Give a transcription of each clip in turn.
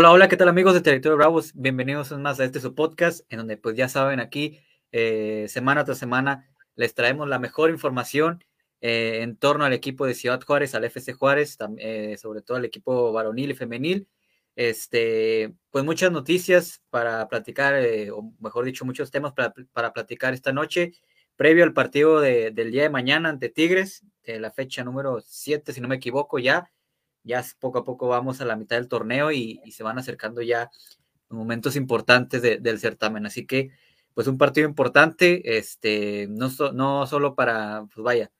Hola, hola, ¿qué tal amigos de Territorio Bravos? Bienvenidos más a este su podcast, en donde pues ya saben aquí, eh, semana tras semana, les traemos la mejor información eh, en torno al equipo de Ciudad Juárez, al FC Juárez, eh, sobre todo al equipo varonil y femenil. Este, pues muchas noticias para platicar, o mejor dicho, muchos temas para, para, platicar esta noche, previo al partido de, del día de mañana ante Tigres, la fecha número 7, si no me equivoco, ya ya poco a poco vamos a la mitad del torneo y, se van acercando ya momentos importantes del certamen. Así que, pues un partido importante, este, no, no solo para, pues vaya,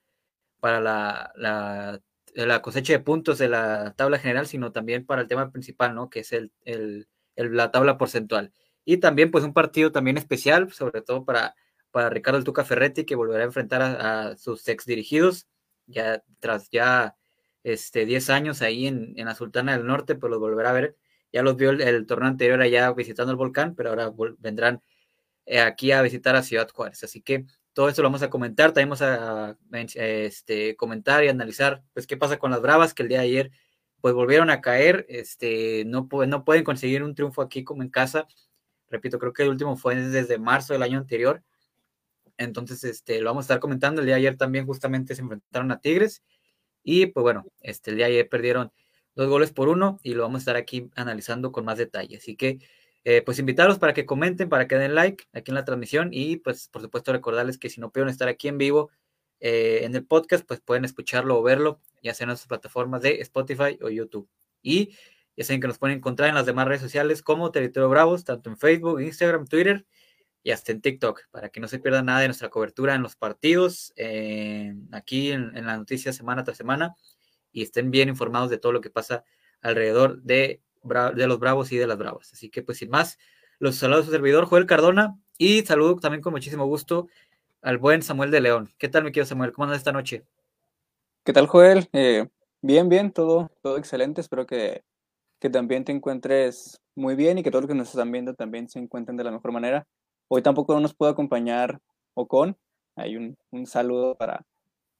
para la, la, la, cosecha de puntos de la tabla general, sino también para el tema principal, ¿no? Que es el, el, la tabla porcentual. Y también, pues un partido también especial, sobre todo para, para Ricardo El Tuca Ferretti, que volverá a enfrentar a, a sus ex dirigidos, ya tras ya este, 10 años ahí en, en la Sultana del Norte, pues los volverá a ver. Ya los vio el, torneo anterior allá visitando el volcán, pero ahora vendrán eh, aquí a visitar a Ciudad Juárez. Así que todo esto lo vamos a comentar, también vamos a, este, comentar y analizar pues qué pasa con las Bravas, que el día de ayer pues volvieron a caer, este, no, no pueden conseguir un triunfo aquí como en casa. Repito, creo que el último fue desde marzo del año anterior. Entonces, este, lo vamos a estar comentando. El día de ayer también justamente se enfrentaron a Tigres y pues bueno, este, el día ayer perdieron dos goles por uno y lo vamos a estar aquí analizando con más detalle. Así que, eh, pues invitarlos para que comenten, para que den like aquí en la transmisión y pues por supuesto recordarles que si no pueden estar aquí en vivo eh, en el podcast, pues pueden escucharlo o verlo, ya sea en nuestras plataformas de Spotify o YouTube. Y ya saben que nos pueden encontrar en las demás redes sociales como Territorio Bravos, tanto en Facebook, Instagram, Twitter y hasta en TikTok, para que no se pierda nada de nuestra cobertura en los partidos, eh, aquí en, la noticia semana tras semana, y estén bien informados de todo lo que pasa alrededor de, de los Bravos y de las Bravas. Así que, pues sin más, los saludos a su servidor, Joel Cardona, y saludo también con muchísimo gusto al buen Samuel de León. ¿Qué tal, mi querido Samuel? ¿Cómo andas esta noche? ¿Qué tal, Joel? Eh, bien, bien, todo, todo excelente. Espero que, que también te encuentres muy bien y que todos los que nos están viendo también se encuentren de la mejor manera. Hoy tampoco no nos puede acompañar Ocon. Hay un, un saludo para,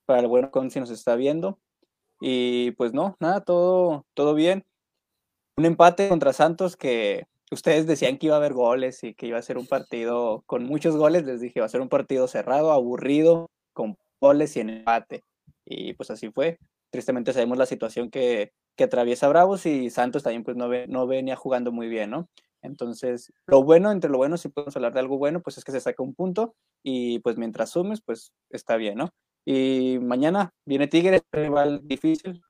para el buen Ocon si nos está viendo. Y pues no, nada, todo, todo bien. Un empate contra Santos que ustedes decían que iba a haber goles y que iba a ser un partido con muchos goles. Les dije, va a ser un partido cerrado, aburrido, con goles y en empate. Y pues así fue. Tristemente sabemos la situación que, que atraviesa Bravos y Santos también pues no, ve, no venía jugando muy bien, ¿no? Entonces, lo bueno, entre lo bueno, si podemos hablar de algo bueno, pues es que se saca un punto y pues mientras sumes, pues está bien, ¿no? Y mañana viene Tigres, rival difícil,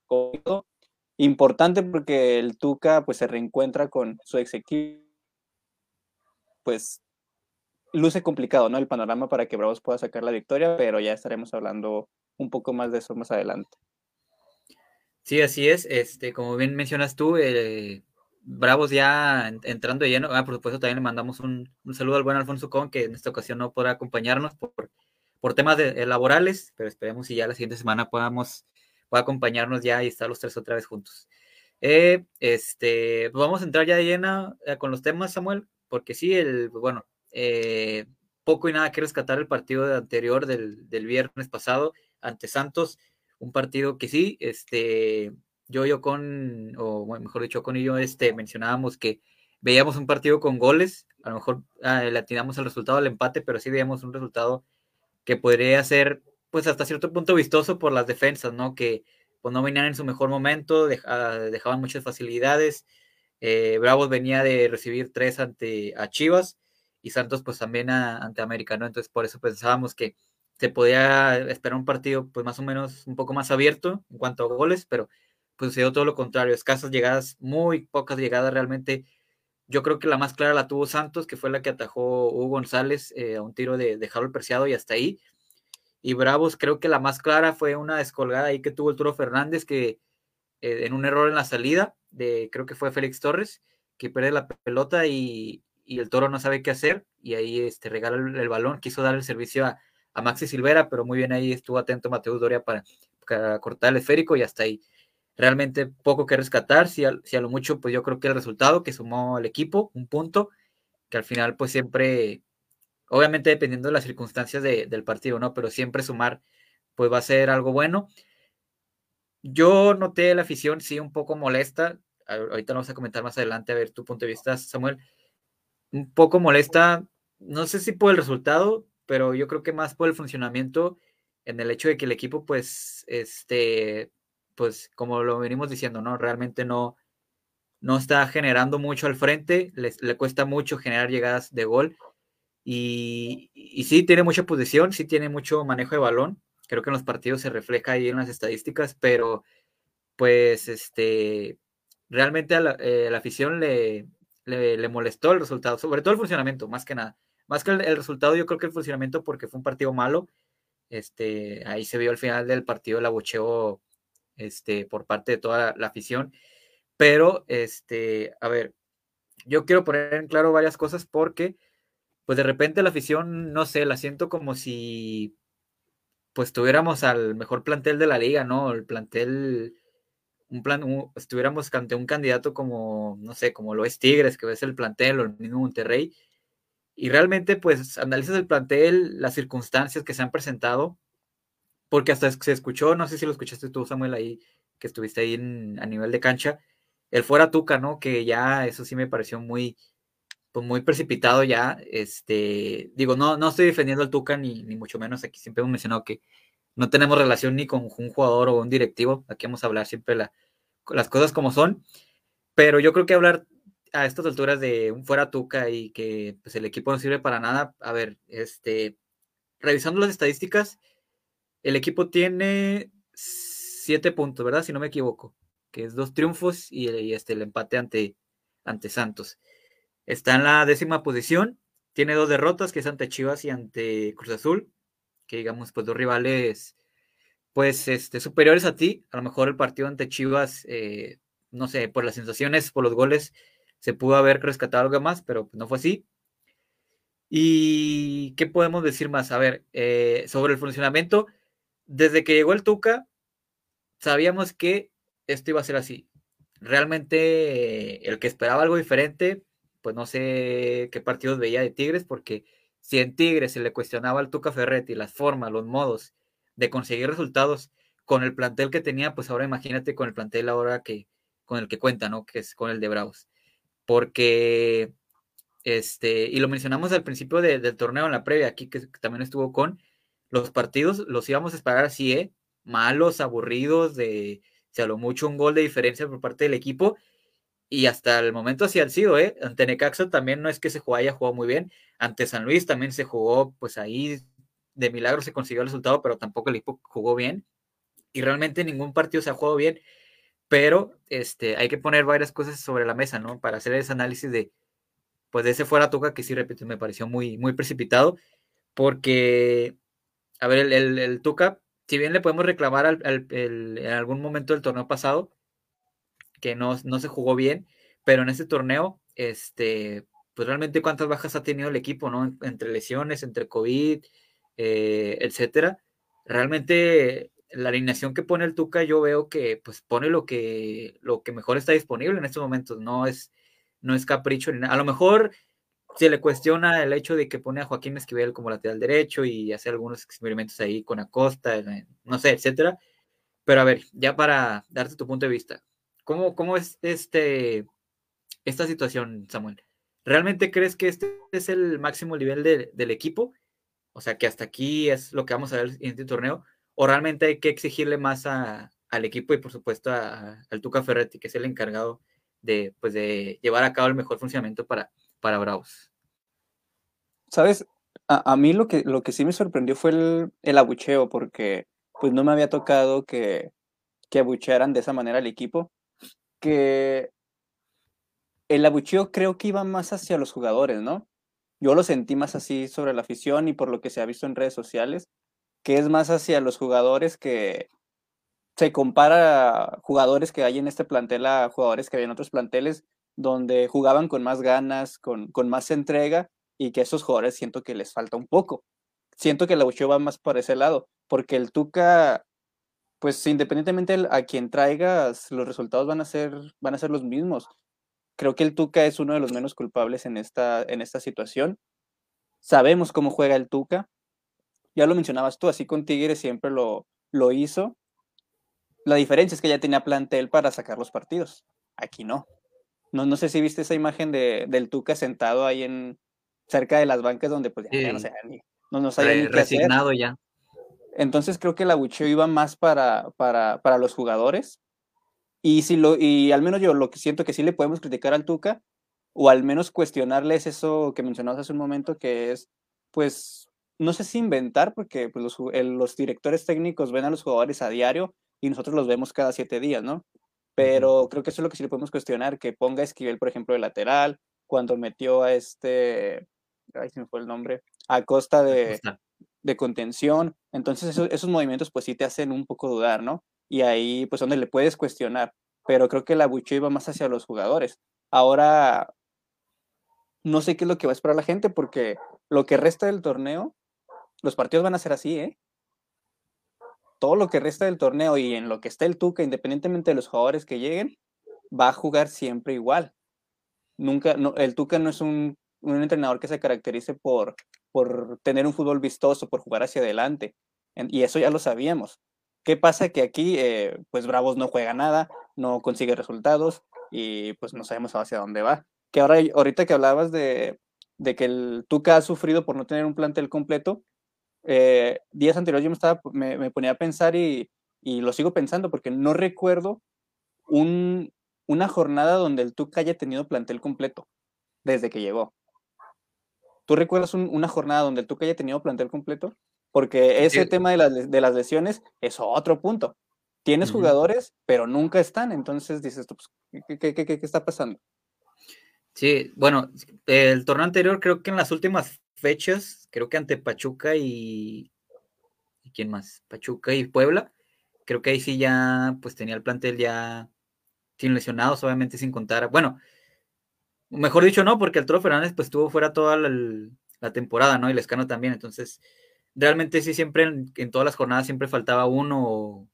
importante porque el Tuca pues se reencuentra con su ex equipo, pues luce complicado, ¿no? El panorama para que Bravos pueda sacar la victoria, pero ya estaremos hablando un poco más de eso más adelante. Sí, así es. Este, como bien mencionas tú, eh, Bravos ya entrando de lleno. Ah, por supuesto, también le mandamos un, saludo al buen Alfonso Con, que en esta ocasión no podrá acompañarnos por, por temas de, eh, laborales, pero esperemos si ya la siguiente semana podamos pueda acompañarnos ya y estar los tres otra vez juntos. Eh, este, pues vamos a entrar ya de lleno eh, con los temas, Samuel, porque sí, el, bueno, poco y nada que rescatar el partido anterior del, del viernes pasado ante Santos, un partido que sí, este, yo, yo con, o mejor dicho, con yo este, mencionábamos que veíamos un partido con goles, a lo mejor ah, le atinamos el resultado del empate, pero sí veíamos un resultado que podría ser, pues hasta cierto punto vistoso por las defensas, ¿no? Que pues no venían en su mejor momento, ah, dejaban muchas facilidades. Eh, Bravos venía de recibir tres ante a Chivas y Santos pues también ante América, ¿no? Entonces por eso pensábamos que se podía esperar un partido pues más o menos un poco más abierto en cuanto a goles, pero pues sucedió todo lo contrario, escasas llegadas, muy pocas llegadas realmente. Yo creo que la más clara la tuvo Santos, que fue la que atajó Hugo González eh, a un tiro de, de Harold Preciado y hasta ahí. Y Bravos, creo que la más clara fue una descolgada ahí que tuvo el Turo Fernández, que eh, en un error en la salida, de creo que fue Félix Torres, que pierde la pelota y, y el Toro no sabe qué hacer, y ahí este, regala el, balón, quiso dar el servicio a, a, Maxi Silvera, pero muy bien ahí estuvo atento Mateus Doria para, para cortar el esférico y hasta ahí realmente poco que rescatar, si a, si a, lo mucho, pues yo creo que el resultado que sumó el equipo, un punto, que al final pues siempre, obviamente dependiendo de las circunstancias de, del partido, ¿no? Pero siempre sumar pues va a ser algo bueno. Yo noté la afición sí un poco molesta, ahorita lo vamos a comentar más adelante, a ver tu punto de vista, Samuel, un poco molesta, no sé si por el resultado, pero yo creo que más por el funcionamiento, en el hecho de que el equipo, pues, este, pues, como lo venimos diciendo, ¿no? Realmente no, no está generando mucho al frente, le cuesta mucho generar llegadas de gol. Y, y, sí, tiene mucha posición, sí tiene mucho manejo de balón. Creo que en los partidos se refleja ahí en las estadísticas, pero pues este, realmente a la, eh, afición le, le, molestó el resultado, sobre todo el funcionamiento, más que nada. Más que el, resultado, yo creo que el funcionamiento, porque fue un partido malo. Este, ahí se vio al final del partido el abucheo este, por parte de toda la afición. Pero, este, a ver, yo quiero poner en claro varias cosas porque, pues de repente la afición, no sé, la siento como si, pues tuviéramos al mejor plantel de la liga, ¿no? El plantel, un plan, estuviéramos ante un candidato como, no sé, como lo es Tigres, que es el plantel, o el mismo Monterrey. Y realmente, pues, analizas el plantel, las circunstancias que se han presentado, porque hasta se escuchó, no sé si lo escuchaste tú, Samuel, ahí, que estuviste ahí a nivel de cancha, el fuera Tuca, ¿no? Que ya eso sí me pareció muy, pues muy precipitado ya. Este, digo, no, no estoy defendiendo al Tuca ni, ni mucho menos. Aquí siempre hemos mencionado que no tenemos relación ni con un jugador o un directivo. Aquí vamos a hablar siempre las cosas como son. Pero yo creo que hablar a estas alturas de un fuera Tuca y que pues, el equipo no sirve para nada. A ver, este, revisando las estadísticas, el equipo tiene siete puntos, ¿verdad? Si no me equivoco que es dos triunfos y, este, el empate ante, Santos. Está en la décima posición, tiene dos derrotas, que es ante Chivas y ante Cruz Azul, que digamos, pues dos rivales, pues, este, superiores a ti. A lo mejor el partido ante Chivas, eh, no sé, por las sensaciones, por los goles, se pudo haber rescatado algo más, pero no fue así. ¿Y qué podemos decir más? A ver, eh, sobre el funcionamiento, desde que llegó el Tuca, sabíamos que esto iba a ser así. Realmente el que esperaba algo diferente, pues no sé qué partidos veía de Tigres, porque si en Tigres se le cuestionaba al Tuca Ferretti las formas, los modos de conseguir resultados con el plantel que tenía, pues ahora imagínate con el plantel ahora que con el que cuenta, ¿no? Que es con el de Braus. Porque este, y lo mencionamos al principio del torneo en la previa, aquí que, también estuvo con los partidos, los íbamos a esperar así, ¿eh? Malos, aburridos, de a lo mucho un gol de diferencia por parte del equipo. Y hasta el momento así han sido, ¿eh? Ante Necaxa también no es que se haya jugado muy bien. Ante San Luis también se jugó, pues ahí de milagro se consiguió el resultado, pero tampoco el equipo jugó bien. Y realmente ningún partido se ha jugado bien. Pero este, hay que poner varias cosas sobre la mesa, ¿no? Para hacer ese análisis de, pues de ese fuera Tuca que sí, repito, me pareció muy, muy precipitado. Porque, a ver, el, el, Tuca si bien le podemos reclamar al, en algún momento del torneo pasado que no, se jugó bien, pero en este torneo, este, pues realmente cuántas bajas ha tenido el equipo, ¿no? Entre lesiones, entre COVID, eh, etcétera. Realmente la alineación que pone el Tuca, yo veo que pues pone lo que, lo que mejor está disponible en estos momentos, no es, no es capricho. A lo mejor se le cuestiona el hecho de que pone a Joaquín Esquivel como lateral derecho y hace algunos experimentos ahí con Acosta, no sé, etcétera. Pero a ver, ya para darte tu punto de vista, ¿cómo, cómo es este, esta situación, Samuel? ¿Realmente crees que este es el máximo nivel del equipo? O sea, que hasta aquí es lo que vamos a ver en este torneo. ¿O realmente hay que exigirle más al equipo y, por supuesto, al Tuca Ferretti, que es el encargado de, pues, de llevar a cabo el mejor funcionamiento para, para Bravos. Sabes, a, mí lo que, lo que sí me sorprendió fue el, el, abucheo, porque pues no me había tocado que, que abuchearan de esa manera al equipo, que el abucheo creo que iba más hacia los jugadores, ¿no? Yo lo sentí más así sobre la afición y por lo que se ha visto en redes sociales, que es más hacia los jugadores que se compara a jugadores que hay en este plantel a jugadores que hay en otros planteles donde jugaban con más ganas, con, con más entrega, y que esos jugadores siento que les falta un poco. Siento que la Ucho va más por ese lado, porque el Tuca, pues independientemente a quien traigas, los resultados van a ser, van a ser los mismos. Creo que el Tuca es uno de los menos culpables en esta, en esta situación. Sabemos cómo juega el Tuca. Ya lo mencionabas tú, así con Tigres siempre lo, lo hizo. La diferencia es que ya tenía plantel para sacar los partidos Aquí no. No, no sé si viste esa imagen de, del Tuca sentado ahí en cerca de las bancas donde pues ya, no sé, no, no sabía ni Resignado ya. Entonces creo que el abucheo iba más para, para, para los jugadores. Y, si lo, y al menos yo lo que siento que sí le podemos criticar al Tuca, o al menos cuestionarles eso que mencionabas hace un momento, que es, pues, no sé si inventar, porque pues, los, los directores técnicos ven a los jugadores a diario y nosotros los vemos cada siete días, ¿no? Pero creo que eso es lo que sí le podemos cuestionar, que ponga a Esquivel, por ejemplo, de lateral, cuando metió a este, ay, se me fue el nombre, a costa de, de contención. Entonces esos, esos, movimientos pues sí te hacen un poco dudar, ¿no? Y ahí pues donde le puedes cuestionar. Pero creo que la buche iba más hacia los jugadores. Ahora, no sé qué es lo que va a esperar la gente porque lo que resta del torneo, los partidos van a ser así, ¿eh? Todo lo que resta del torneo y en lo que está el Tuca, independientemente de los jugadores que lleguen, va a jugar siempre igual. Nunca, el Tuca no es un, un entrenador que se caracterice por, por tener un fútbol vistoso, por jugar hacia adelante. Y eso ya lo sabíamos. ¿Qué pasa? Que aquí, eh, pues Bravos no juega nada, no consigue resultados y pues no sabemos hacia dónde va que ahora, ahorita que hablabas de, de que el Tuca ha sufrido por no tener un plantel completo, eh, días anteriores yo me, estaba, me, me ponía a pensar y, y, lo sigo pensando porque no recuerdo un, una jornada donde el Tuca haya tenido plantel completo desde que llegó. ¿Tú recuerdas un, una jornada donde el Tuca haya tenido plantel completo? Porque ese sí. tema de las, de las, lesiones es otro punto. Tienes uh -huh. jugadores, pero nunca están. Entonces dices, pues, ¿qué, qué, qué, ¿qué, está pasando? Sí, bueno, el torneo anterior creo que en las últimas fechas, creo que ante Pachuca y, ¿y quién más? Pachuca y Puebla, creo que ahí sí ya pues tenía el plantel ya sin lesionados, obviamente sin contar, bueno, mejor dicho no, porque el Toro Fernández pues estuvo fuera toda la, temporada, ¿no? Y Lescano también, entonces realmente sí siempre en, en, todas las jornadas siempre faltaba uno,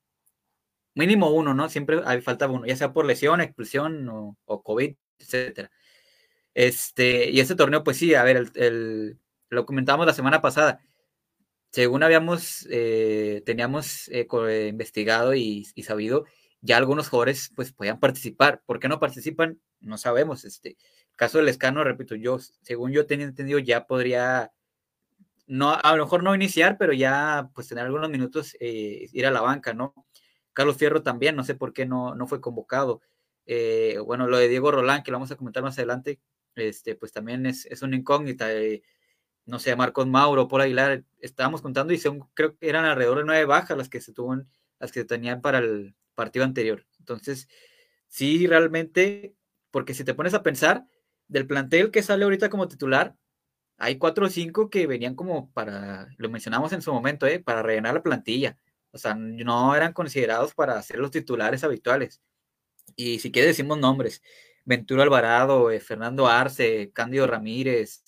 mínimo uno, ¿no? Siempre faltaba uno, ya sea por lesión, expulsión o, o COVID, etcétera. Este, y este torneo, pues sí, a ver, el, el, lo comentábamos la semana pasada. Según habíamos, eh, teníamos eh, investigado y, sabido, ya algunos jugadores pues podían participar. ¿Por qué no participan? No sabemos. Este, caso del escano, repito, yo, según yo tenía entendido, ya podría, no, a lo mejor no iniciar, pero ya pues tener algunos minutos, eh, ir a la banca, ¿no? Carlos Fierro también, no sé por qué no, no fue convocado. Eh, bueno, lo de Diego Rolán, que lo vamos a comentar más adelante, este, pues también es, es una incógnita. Eh, no sé, Marcos Mauro, por Aguilar, estábamos contando y son, creo que eran alrededor de nueve bajas las que se tuvo, las que se tenían para el partido anterior. Entonces, sí, realmente, porque si te pones a pensar, del plantel que sale ahorita como titular, hay cuatro o cinco que venían como para, lo mencionamos en su momento, eh, para rellenar la plantilla. O sea, no eran considerados para ser los titulares habituales. Y si quieres decimos nombres. Ventura Alvarado, eh, Fernando Arce, Cándido Ramírez,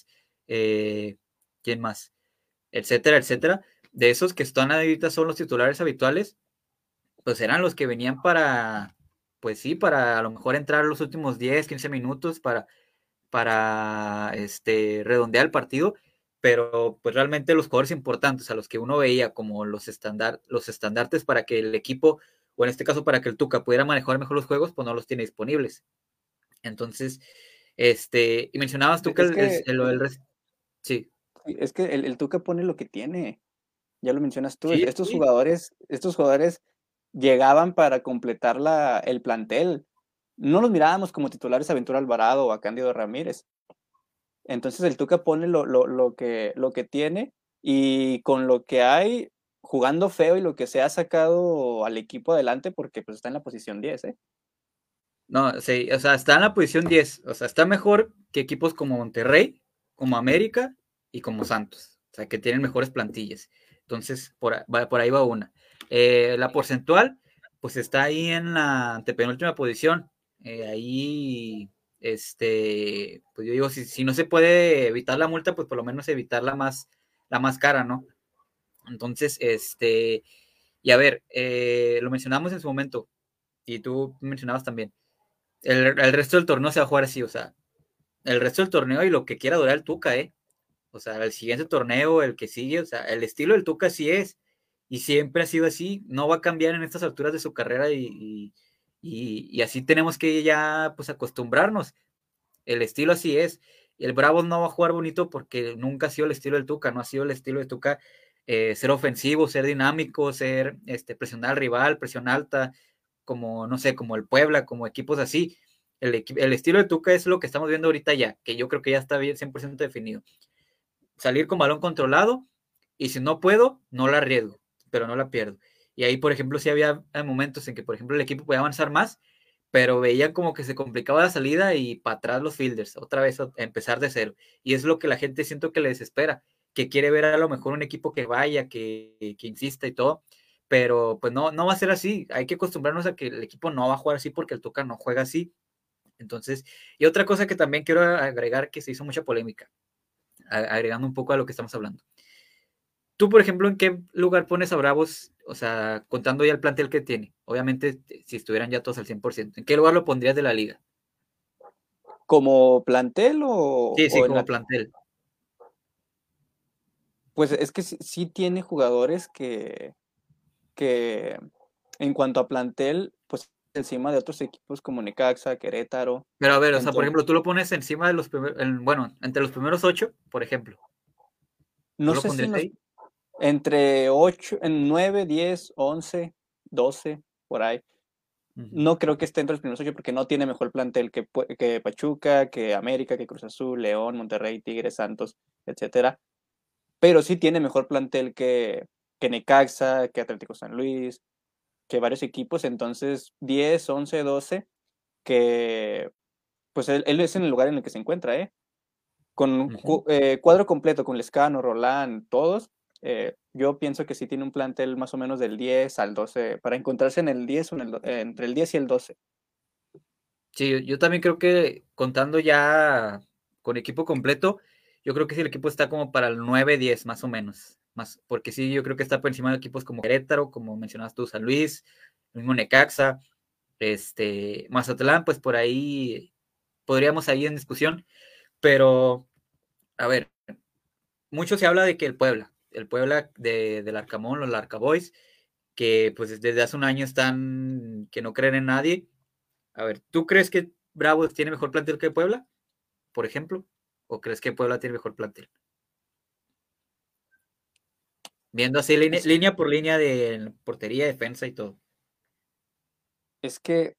eh, ¿quién más? Etcétera, etcétera. De esos que están ahorita son los titulares habituales, pues eran los que venían para, pues sí, para a lo mejor entrar los últimos 10, 15 minutos para, para este, redondear el partido, pero pues realmente los jugadores importantes a los que uno veía como los, estandar, los estandartes para que el equipo, o en este caso para que el Tuca pudiera manejar mejor los juegos, pues no los tiene disponibles. Entonces, este, y mencionabas tú que, es que el, el, el, sí. Es que el, el, Tuca pone lo que tiene. Ya lo mencionas tú. Sí, estos sí. jugadores, estos jugadores llegaban para completar la, el plantel. No los mirábamos como titulares a Ventura Alvarado o a Cándido Ramírez. Entonces el Tuca pone lo, lo, lo, que, lo que tiene y con lo que hay, jugando feo y lo que se ha sacado al equipo adelante, porque pues está en la posición 10, ¿eh? No, sí, o sea, está en la posición 10. O sea, está mejor que equipos como Monterrey, como América y como Santos. O sea, que tienen mejores plantillas. Entonces, por, por ahí va una. Eh, la porcentual, pues está ahí en la antepenúltima posición. Eh, ahí, este, pues yo digo, si, si, no se puede evitar la multa, pues por lo menos evitar la más, la más cara, ¿no? Entonces, este, y a ver, eh, lo mencionamos en su momento, y tú mencionabas también el, el, resto del torneo se va a jugar así, o sea, el resto del torneo y lo que quiera durar el Tuca, ¿eh? O sea, el siguiente torneo, el que sigue, o sea, el estilo del Tuca sí es, y siempre ha sido así, no va a cambiar en estas alturas de su carrera y, y, así tenemos que ya pues acostumbrarnos. El estilo así es. El Bravos no va a jugar bonito porque nunca ha sido el estilo del Tuca, no ha sido el estilo de Tuca eh, ser ofensivo, ser dinámico, ser este, presionar al rival, presión alta, como, no sé, como el Puebla, como equipos así. El, el, estilo de Tuca es lo que estamos viendo ahorita ya, que yo creo que ya está bien 100% definido. Salir con balón controlado y si no puedo, no la arriesgo, pero no la pierdo. Y ahí, por ejemplo, sí había momentos en que, por ejemplo, el equipo podía avanzar más, pero veía como que se complicaba la salida y para atrás los fielders, otra vez empezar de cero. Y es lo que la gente siento que le desespera, que quiere ver a lo mejor un equipo que vaya, que, que insista y todo, pero pues no, no va a ser así. Hay que acostumbrarnos a que el equipo no va a jugar así porque el Tuca no juega así. Entonces, y otra cosa que también quiero agregar que se hizo mucha polémica, agregando un poco a lo que estamos hablando. Tú, por ejemplo, ¿en qué lugar pones a Bravos? O sea, contando ya el plantel que tiene. Obviamente, si estuvieran ya todos al 100%. ¿En qué lugar lo pondrías de la liga? ¿Como plantel o...? Sí, sí, como plantel. Pues es que sí, tiene jugadores que, que en cuanto a plantel, encima de otros equipos como Necaxa, Querétaro. Pero a ver, o sea, por ejemplo, tú lo pones encima de los primeros, bueno, entre los primeros ocho, por ejemplo. No sé si entre 8, 9, 10, 11, 12, por ahí. No creo que esté entre los primeros 8 porque no tiene mejor plantel que, que Pachuca, que América, que Cruz Azul, León, Monterrey, Tigres, Santos, etcétera. Pero sí tiene mejor plantel que, que Necaxa, que Atlético San Luis, que varios equipos. Entonces, 10, 11, 12, que pues él, es en el lugar en el que se encuentra, ¿eh? Con eh, cuadro completo, con Lescano, Roland, todos, eh, yo pienso que sí tiene un plantel más o menos del 10 al 12, para encontrarse en el 10 o entre el 10 y el 12. Sí, yo también creo que contando ya con equipo completo, yo creo que sí el equipo está como para el 9-10 más o menos. Más, porque sí, yo creo que está por encima de equipos como Querétaro, como mencionabas tú, San Luis, el mismo Necaxa, este, Mazatlán, pues por ahí podríamos ahí en discusión, pero a ver, mucho se habla de que el Puebla, el Puebla de, del Arcamón, los Arcaboys, que pues desde hace un año están, que no creen en nadie. A ver, ¿tú crees que Bravos tiene mejor plantel que Puebla, por ejemplo? ¿O crees que Puebla tiene mejor plantel? Viendo así línea, por línea de portería, defensa y todo. Es que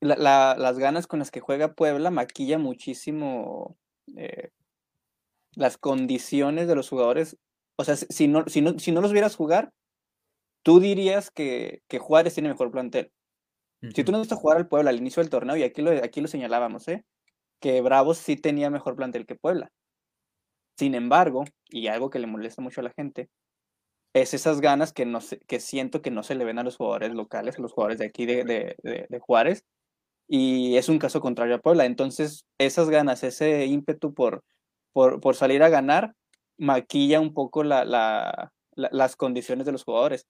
las ganas con las que juega Puebla maquilla muchísimo eh, las condiciones de los jugadores o sea, si no, si no, si no los vieras jugar, tú dirías que, que Juárez tiene mejor plantel. Si tú no a jugar al Puebla al inicio del torneo, y aquí lo, aquí lo señalábamos, ¿eh? que Bravos sí tenía mejor plantel que Puebla. Sin embargo, y algo que le molesta mucho a la gente, es esas ganas que, no que siento que no se le ven a los jugadores locales, a los jugadores de aquí de, de, de, Juárez, y es un caso contrario a Puebla. Entonces, esas ganas, ese ímpetu por, por, por salir a ganar, maquilla un poco las condiciones de los jugadores.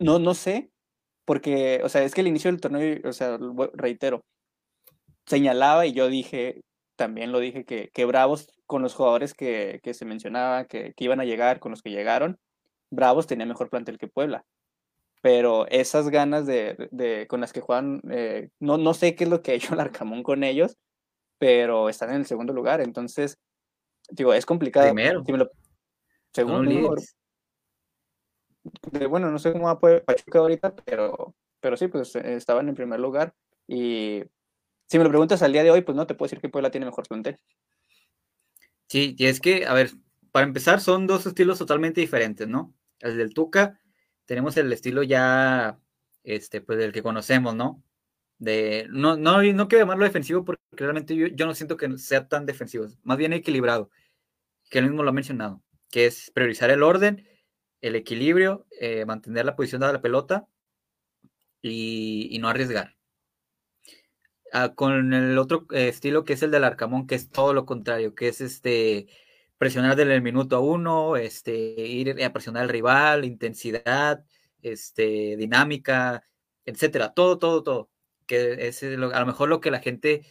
No, no sé, porque, o sea, es que el inicio del torneo, o sea, reitero, señalaba y yo dije, también lo dije, que, que Bravos con los jugadores que, se mencionaba, que, iban a llegar, con los que llegaron, Bravos tenía mejor plantel que Puebla. Pero esas ganas de, con las que juegan, eh, no, no sé qué es lo que ha hecho el Arcamón con ellos, pero están en el segundo lugar. Entonces, Digo, es complicado. Primero. Segundo. bueno, no sé cómo va a poder Pachuca ahorita, pero, pero sí, pues eh, estaban en primer lugar. Y si me lo preguntas al día de hoy, pues no te puedo decir que Puebla tiene mejor plantel. Sí, y es que, a ver, para empezar, son dos estilos totalmente diferentes, ¿no? El del Tuca, tenemos el estilo ya, este, pues del que conocemos, ¿no? De, no, no, no quiero llamarlo defensivo porque realmente yo, yo no siento que sea tan defensivo, más bien equilibrado que él mismo lo ha mencionado, que es priorizar el orden, el equilibrio, eh, mantener la posición de la pelota y, no arriesgar. Ah, con el otro eh, estilo que es el del Arcamón, que es todo lo contrario, que es este presionar desde el minuto a uno, este, ir a presionar al rival, intensidad, este, dinámica, etcétera, todo, todo, todo. Que es a lo mejor lo que la gente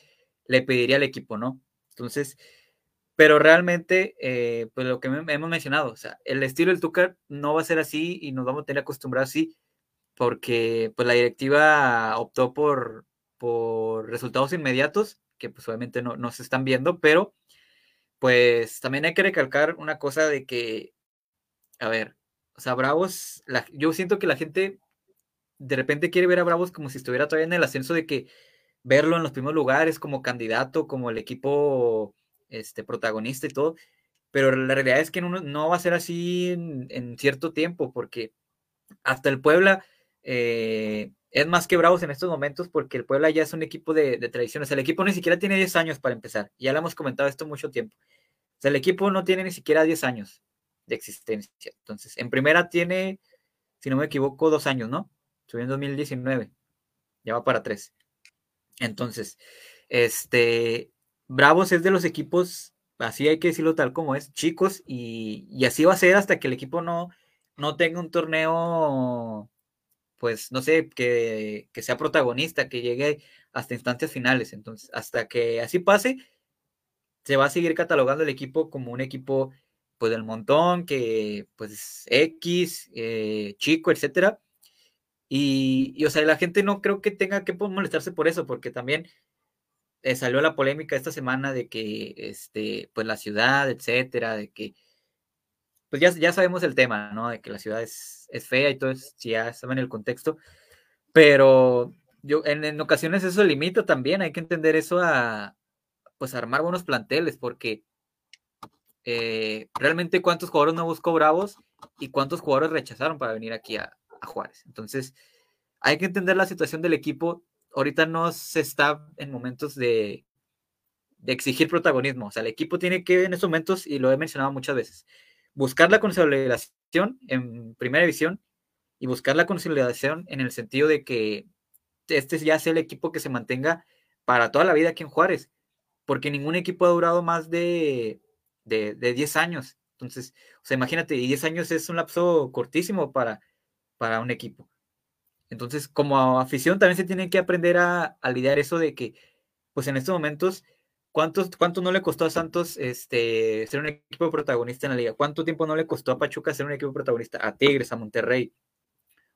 le pediría al equipo, ¿no? Entonces, pero realmente, eh, pues lo que hemos mencionado, o sea, el estilo del Tuca no va a ser así y nos vamos a tener acostumbrados así, porque pues la directiva optó por, por resultados inmediatos, que pues obviamente no, no se están viendo, pero pues también hay que recalcar una cosa de que, a ver, o sea, Bravos, yo siento que la gente de repente quiere ver a Bravos como si estuviera todavía en el ascenso de que verlo en los primeros lugares como candidato, como el equipo este, protagonista y todo, pero la realidad es que no, no va a ser así en, cierto tiempo, porque hasta el Puebla eh, es más que Bravos en estos momentos, porque el Puebla ya es un equipo de, tradiciones. El equipo ni siquiera tiene 10 años para empezar, ya lo hemos comentado esto mucho tiempo. El equipo no tiene ni siquiera 10 años de existencia. Entonces, en primera tiene, si no me equivoco, dos años, ¿no? Subió en 2019, ya va para tres. Entonces, este, Bravos es de los equipos, así hay que decirlo tal como es, chicos, y, así va a ser hasta que el equipo no, no tenga un torneo, pues, no sé, que, que sea protagonista, que llegue hasta instancias finales. Entonces, hasta que así pase, se va a seguir catalogando el equipo como un equipo, pues, del montón, que, pues, X, eh, chico, etcétera y, o sea, la gente no creo que tenga que molestarse por eso, porque también eh, salió la polémica esta semana de que, este, pues la ciudad, etcétera, de que, pues ya, ya sabemos el tema, ¿no? De que la ciudad es, es fea y todo eso, si ya saben el contexto, pero yo en, en, ocasiones eso limita también, hay que entender eso a, pues armar buenos planteles, porque eh, realmente cuántos jugadores no buscó Bravos y cuántos jugadores rechazaron para venir aquí a, a Juárez. Entonces, hay que entender la situación del equipo. Ahorita no se está en momentos de, de exigir protagonismo. O sea, el equipo tiene que, en estos momentos, y lo he mencionado muchas veces, buscar la consolidación en primera división y buscar la consolidación en el sentido de que este ya sea el equipo que se mantenga para toda la vida aquí en Juárez, porque ningún equipo ha durado más de, de, de 10 años. Entonces, o sea, imagínate, 10 años es un lapso cortísimo para, para un equipo. Entonces, como afición también se tiene que aprender a, lidiar eso de que, pues en estos momentos, ¿cuántos, ¿cuánto no le costó a Santos este, ser un equipo protagonista en la liga? ¿Cuánto tiempo no le costó a Pachuca ser un equipo protagonista? A Tigres, a Monterrey.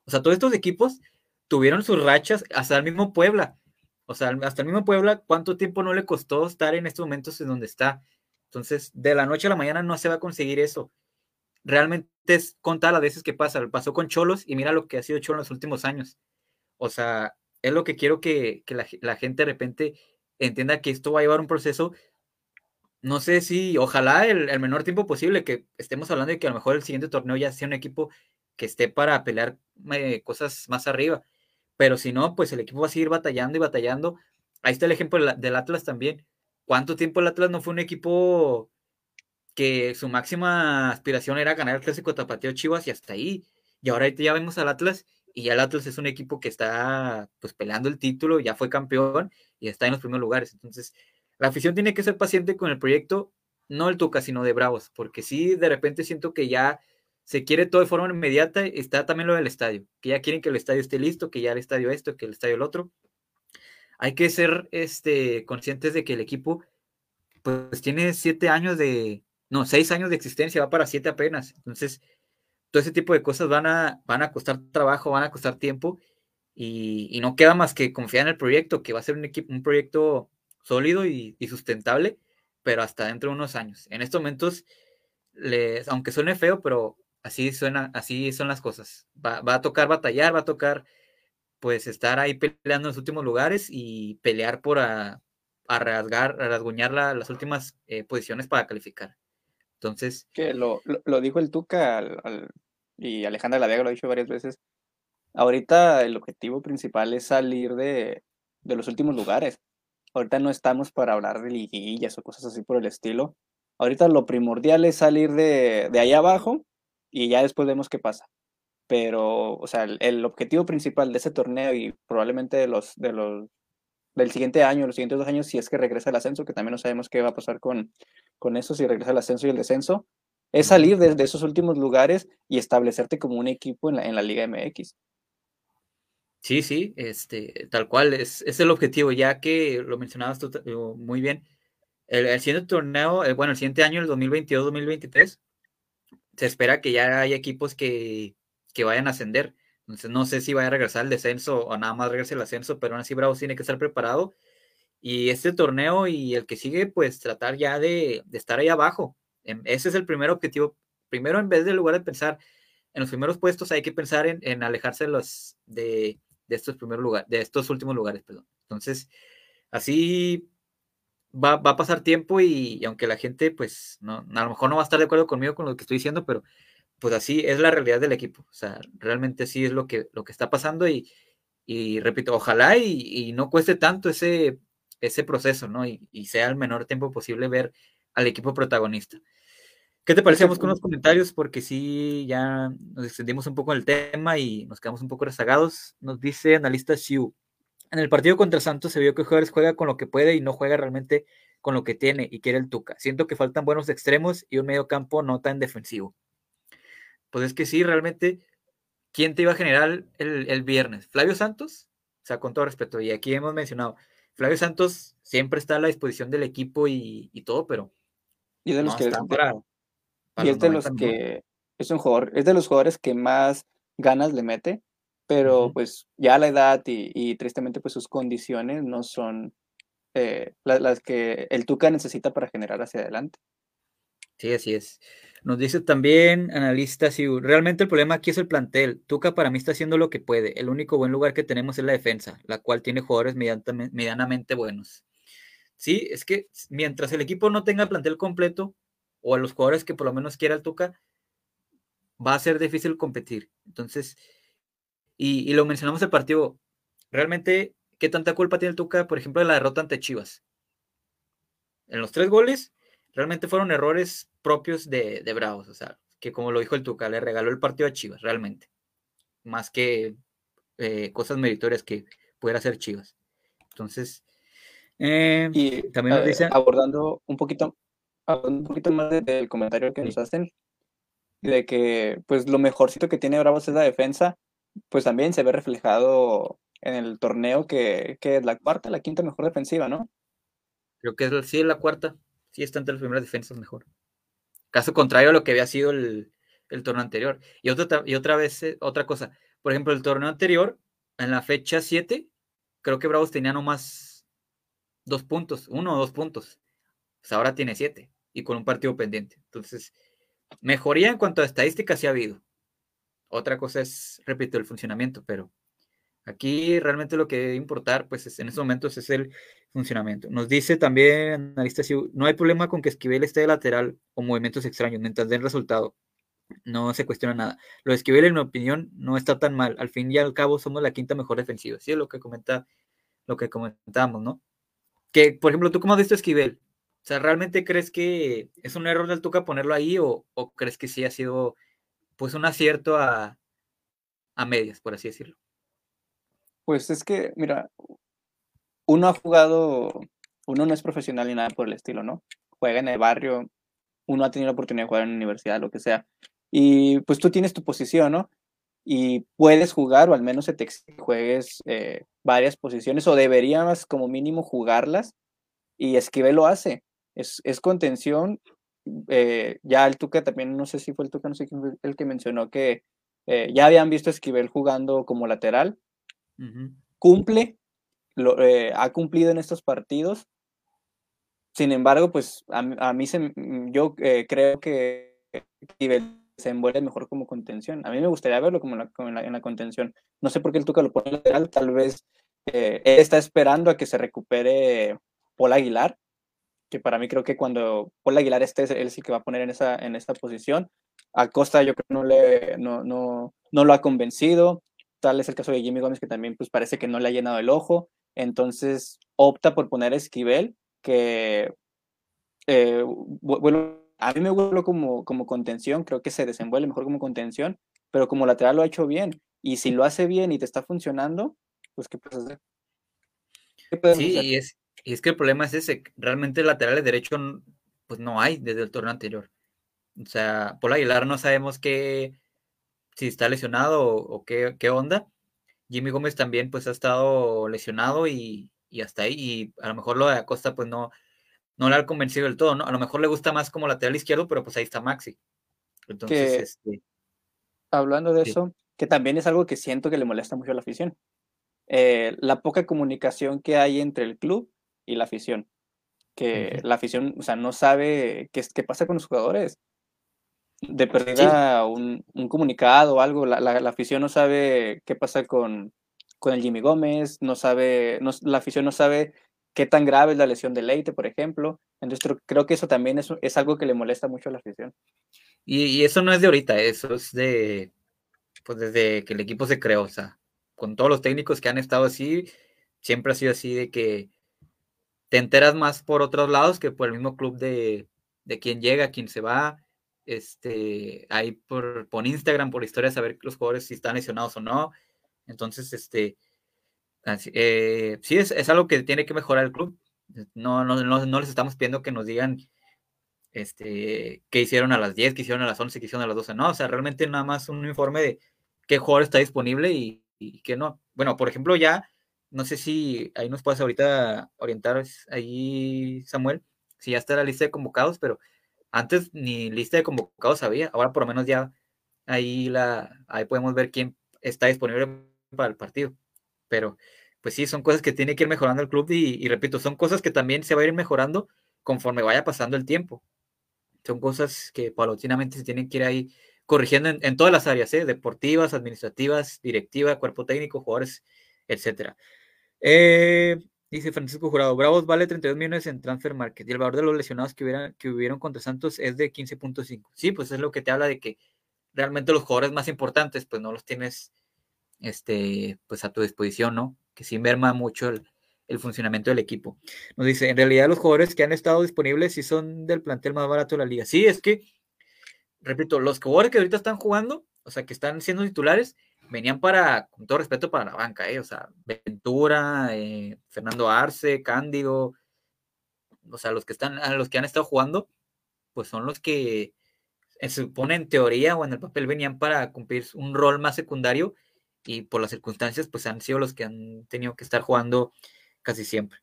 O sea, todos estos equipos tuvieron sus rachas, hasta el mismo Puebla. O sea, hasta el mismo Puebla, ¿cuánto tiempo no le costó estar en estos momentos en donde está? Entonces, de la noche a la mañana no se va a conseguir eso realmente es contar las veces que pasa. Pasó con Cholos y mira lo que ha sido Cholos en los últimos años. O sea, es lo que quiero que, la, gente de repente entienda que esto va a llevar un proceso. No sé si, ojalá el, menor tiempo posible, que estemos hablando de que a lo mejor el siguiente torneo ya sea un equipo que esté para pelear eh, cosas más arriba. Pero si no, pues el equipo va a seguir batallando y batallando. Ahí está el ejemplo del Atlas también. ¿Cuánto tiempo el Atlas no fue un equipo que su máxima aspiración era ganar el clásico Tapatío Chivas y hasta ahí. Y ahora ya vemos al Atlas y ya el Atlas es un equipo que está pues peleando el título, ya fue campeón y está en los primeros lugares. Entonces, la afición tiene que ser paciente con el proyecto, no el Tuca, sino de Bravos, porque si de repente siento que ya se quiere todo de forma inmediata, está también lo del estadio, que ya quieren que el estadio esté listo, que ya el estadio esto, que el estadio el otro. Hay que ser este, conscientes de que el equipo pues tiene siete años de, no, seis años de existencia, va para siete apenas. Entonces, todo ese tipo de cosas van a, van a costar trabajo, van a costar tiempo y, no queda más que confiar en el proyecto, que va a ser un, equipo, un proyecto sólido y, sustentable, pero hasta dentro de unos años. En estos momentos, aunque suene feo, pero así suena, así son las cosas. Va, a tocar batallar, va a tocar pues estar ahí peleando en los últimos lugares y pelear por a, rasgar, a rasguñar las últimas eh, posiciones para calificar. Entonces. Lo, lo, dijo el Tuca y Alejandra Lavega lo ha dicho varias veces. Ahorita el objetivo principal es salir de, de los últimos lugares. Ahorita no estamos para hablar de liguillas o cosas así por el estilo. Ahorita lo primordial es salir de, de ahí abajo y ya después vemos qué pasa. Pero, o sea, el, el, objetivo principal de ese torneo y probablemente de los, de los del siguiente año, los siguientes dos años, si es que regresa el ascenso, que también no sabemos qué va a pasar con, con eso, si regresa el ascenso y el descenso, es salir de, esos últimos lugares y establecerte como un equipo en la, en la Liga MX. Sí, sí, este, tal cual, es, es el objetivo, ya que lo mencionabas tú muy bien. El, siguiente torneo, eh, bueno, el siguiente año, el 2022-2023, se espera que ya haya equipos que, que vayan a ascender. Entonces no sé si vaya a regresar al descenso o nada más regrese el ascenso, pero aún así Bravos tiene que estar preparado. Y este torneo y el que sigue, pues tratar ya de, de estar ahí abajo. Em, ese es el primer objetivo. Primero, en vez de lugar de pensar en los primeros puestos, hay que pensar en, en alejarse de, los, de, de, estos primeros lugares, de estos últimos lugares, perdón. Entonces, así va, va a pasar tiempo y, y, aunque la gente, pues, no, a lo mejor no va a estar de acuerdo conmigo con lo que estoy diciendo, pero pues así es la realidad del equipo. O sea, realmente sí es lo que, lo que está pasando y, y repito, ojalá y, y, no cueste tanto ese, ese proceso, ¿no? Y, y, sea el menor tiempo posible ver al equipo protagonista. ¿Qué te parecemos con los comentarios? Porque sí, ya nos extendimos un poco en el tema y nos quedamos un poco rezagados. Nos dice analista Xiu. En el partido contra Santos se vio que Juárez juega con lo que puede y no juega realmente con lo que tiene y quiere el Tuca. Siento que faltan buenos extremos y un medio campo no tan defensivo. Pues es que sí, realmente, ¿quién te iba a generar el, el viernes? ¿Flavio Santos? O sea, con todo respeto, y aquí hemos mencionado, Flavio Santos siempre está a la disposición del equipo y, y todo, pero y de los no que para, para y es de los que es un jugador, es de los jugadores que más ganas le mete, pero uh -huh. pues ya la edad y, y, tristemente pues sus condiciones no son eh, las, las, que el Tuca necesita para generar hacia adelante. Sí, así es. Nos dice también analista, si realmente el problema aquí es el plantel. Tuca para mí está haciendo lo que puede. El único buen lugar que tenemos es la defensa, la cual tiene jugadores medianamente buenos. Sí, es que mientras el equipo no tenga plantel completo, o a los jugadores que por lo menos quiera el Tuca, va a ser difícil competir. Entonces, y, y, lo mencionamos el partido, realmente, ¿qué tanta culpa tiene el Tuca, por ejemplo, de la derrota ante Chivas? En los tres goles, realmente fueron errores propios de, de Bravos, o sea, que como lo dijo el Tuca, le regaló el partido a Chivas, realmente, más que eh, cosas meritorias que pudiera hacer Chivas. Entonces, eh, y también nos dice... abordando un poquito, hablando un poquito más del de comentario que nos hacen, de que pues lo mejorcito que tiene Bravos es la defensa, pues también se ve reflejado en el torneo que, que es la cuarta, la quinta mejor defensiva, ¿no? Creo que es, sí, la cuarta, sí está entre las primeras defensas mejor. Caso contrario a lo que había sido el, el torneo anterior. Y otra, y otra vez, eh, otra cosa, por ejemplo, el torneo anterior, en la fecha 7, creo que Bravos tenía nomás dos puntos, uno o dos puntos. Pues ahora tiene siete y con un partido pendiente. Entonces, mejoría en cuanto a estadísticas sí ha habido. Otra cosa es, repito, el funcionamiento, pero aquí realmente lo que debe importar, pues es, en estos momentos es el funcionamiento. Nos dice también, analista, si no hay problema con que Esquivel esté de lateral o movimientos extraños mientras den resultado. No se cuestiona nada. Lo de Esquivel, en mi opinión, no está tan mal. Al fin y al cabo, somos la quinta mejor defensiva. Sí, es lo que comenta, lo que comentamos, ¿no? Que, por ejemplo, ¿tú cómo has visto Esquivel? O sea, ¿realmente crees que es un error del Tuca ponerlo ahí o, o crees que sí ha sido pues un acierto a, a, medias, por así decirlo? Pues es que, mira, uno ha jugado, uno no es profesional ni nada por el estilo, ¿no? Juega en el barrio, uno ha tenido la oportunidad de jugar en la universidad, lo que sea. Y pues tú tienes tu posición, ¿no? Y puedes jugar, o al menos se te juegues eh, varias posiciones, o deberías como mínimo jugarlas, y Esquivel lo hace es, es contención. Eh, ya el Tuca también, no sé si fue el Tuca, no sé quién fue el que mencionó que eh, ya habían visto a Esquivel jugando como lateral. Uh -huh. Cumple, lo, eh, ha cumplido en estos partidos. Sin embargo, pues a, a mí se, yo creo que Esquivel se envuelve mejor como contención. A mí me gustaría verlo como, la, como en, la, en, la, contención. No sé por qué el Tuca lo pone lateral, tal vez él está esperando a que se recupere Paul Aguilar que para mí creo que cuando Paul Aguilar esté, él sí que va a poner en esa, en esta posición. Acosta yo creo que no, le, no, no, no lo ha convencido. Tal es el caso de Jimmy Gómez, que también pues parece que no le ha llenado el ojo. Entonces opta por poner a Esquivel, que eh, bueno, a mí me vuelve como, como contención, creo que se desenvuelve mejor como contención, pero como lateral lo ha hecho bien. Y si lo hace bien y te está funcionando, pues ¿qué puedes hacer? ¿Qué sí, hacer? es, y es que el problema es ese, realmente laterales derecho pues no hay desde el torneo anterior. O sea, Paul Aguilar no sabemos qué, si está lesionado o, o qué, qué, onda. Jimmy Gómez también pues ha estado lesionado y, y, hasta ahí. Y a lo mejor lo de Acosta pues no, no le ha convencido del todo, ¿no? A lo mejor le gusta más como lateral izquierdo, pero pues ahí está Maxi. Entonces, que, este, hablando de sí. eso, que también es algo que siento que le molesta mucho a la afición. Eh, la poca comunicación que hay entre el club y la afición. Que la afición, o sea, no sabe qué, qué pasa con los jugadores. De perdida un, un, comunicado o algo, la, la, afición no sabe qué pasa con, con el Jimmy Gómez, no sabe, no, la afición no sabe qué tan grave es la lesión de Leite, por ejemplo. Entonces creo, que eso también es, es, algo que le molesta mucho a la afición. Y, y, eso no es de ahorita, eso es de, pues desde que el equipo se creó, o sea, con todos los técnicos que han estado así, siempre ha sido así de que te enteras más por otros lados que por el mismo club de, de quién llega, quién se va. Este, ahí por, por Instagram, por historia, saber los jugadores si están lesionados o no. Entonces, este, eh, sí, es, es, algo que tiene que mejorar el club. No, no, no, no les estamos pidiendo que nos digan este, qué hicieron a las 10, qué hicieron a las 11, qué hicieron a las 12. No, o sea, realmente nada más un informe de qué jugador está disponible y, y qué no. Bueno, por ejemplo, ya, no sé si ahí nos puedes ahorita orientar ahí, Samuel, si ya está la lista de convocados, pero antes ni lista de convocados había, ahora por lo menos ya ahí, la, ahí podemos ver quién está disponible para el partido. Pero, pues sí, son cosas que tiene que ir mejorando el club y, repito, son cosas que también se va a ir mejorando conforme vaya pasando el tiempo. Son cosas que paulatinamente se tienen que ir ahí corrigiendo en, todas las áreas, ¿eh? deportivas, administrativas, directiva, cuerpo técnico, jugadores, etcétera. Eh, dice Francisco Jurado, Bravos vale 32 millones en transfer market y el valor de los lesionados que, hubieran, que hubieron contra Santos es de 15.5. Sí, pues es lo que te habla de que realmente los jugadores más importantes, pues no los tienes este, pues a tu disposición, ¿no? Que sí merma mucho el, el funcionamiento del equipo. Nos dice, en realidad los jugadores que han estado disponibles sí son del plantel más barato de la liga. Sí, es que, repito, los jugadores que ahorita están jugando, o sea, que están siendo titulares, venían para, con todo respeto para la banca, ¿eh? o sea, Ventura, eh, Fernando Arce, Cándido, o sea, los que están, los que han estado jugando, pues son los que se supone en teoría o en el papel venían para cumplir un rol más secundario y por las circunstancias, pues han sido los que han tenido que estar jugando casi siempre.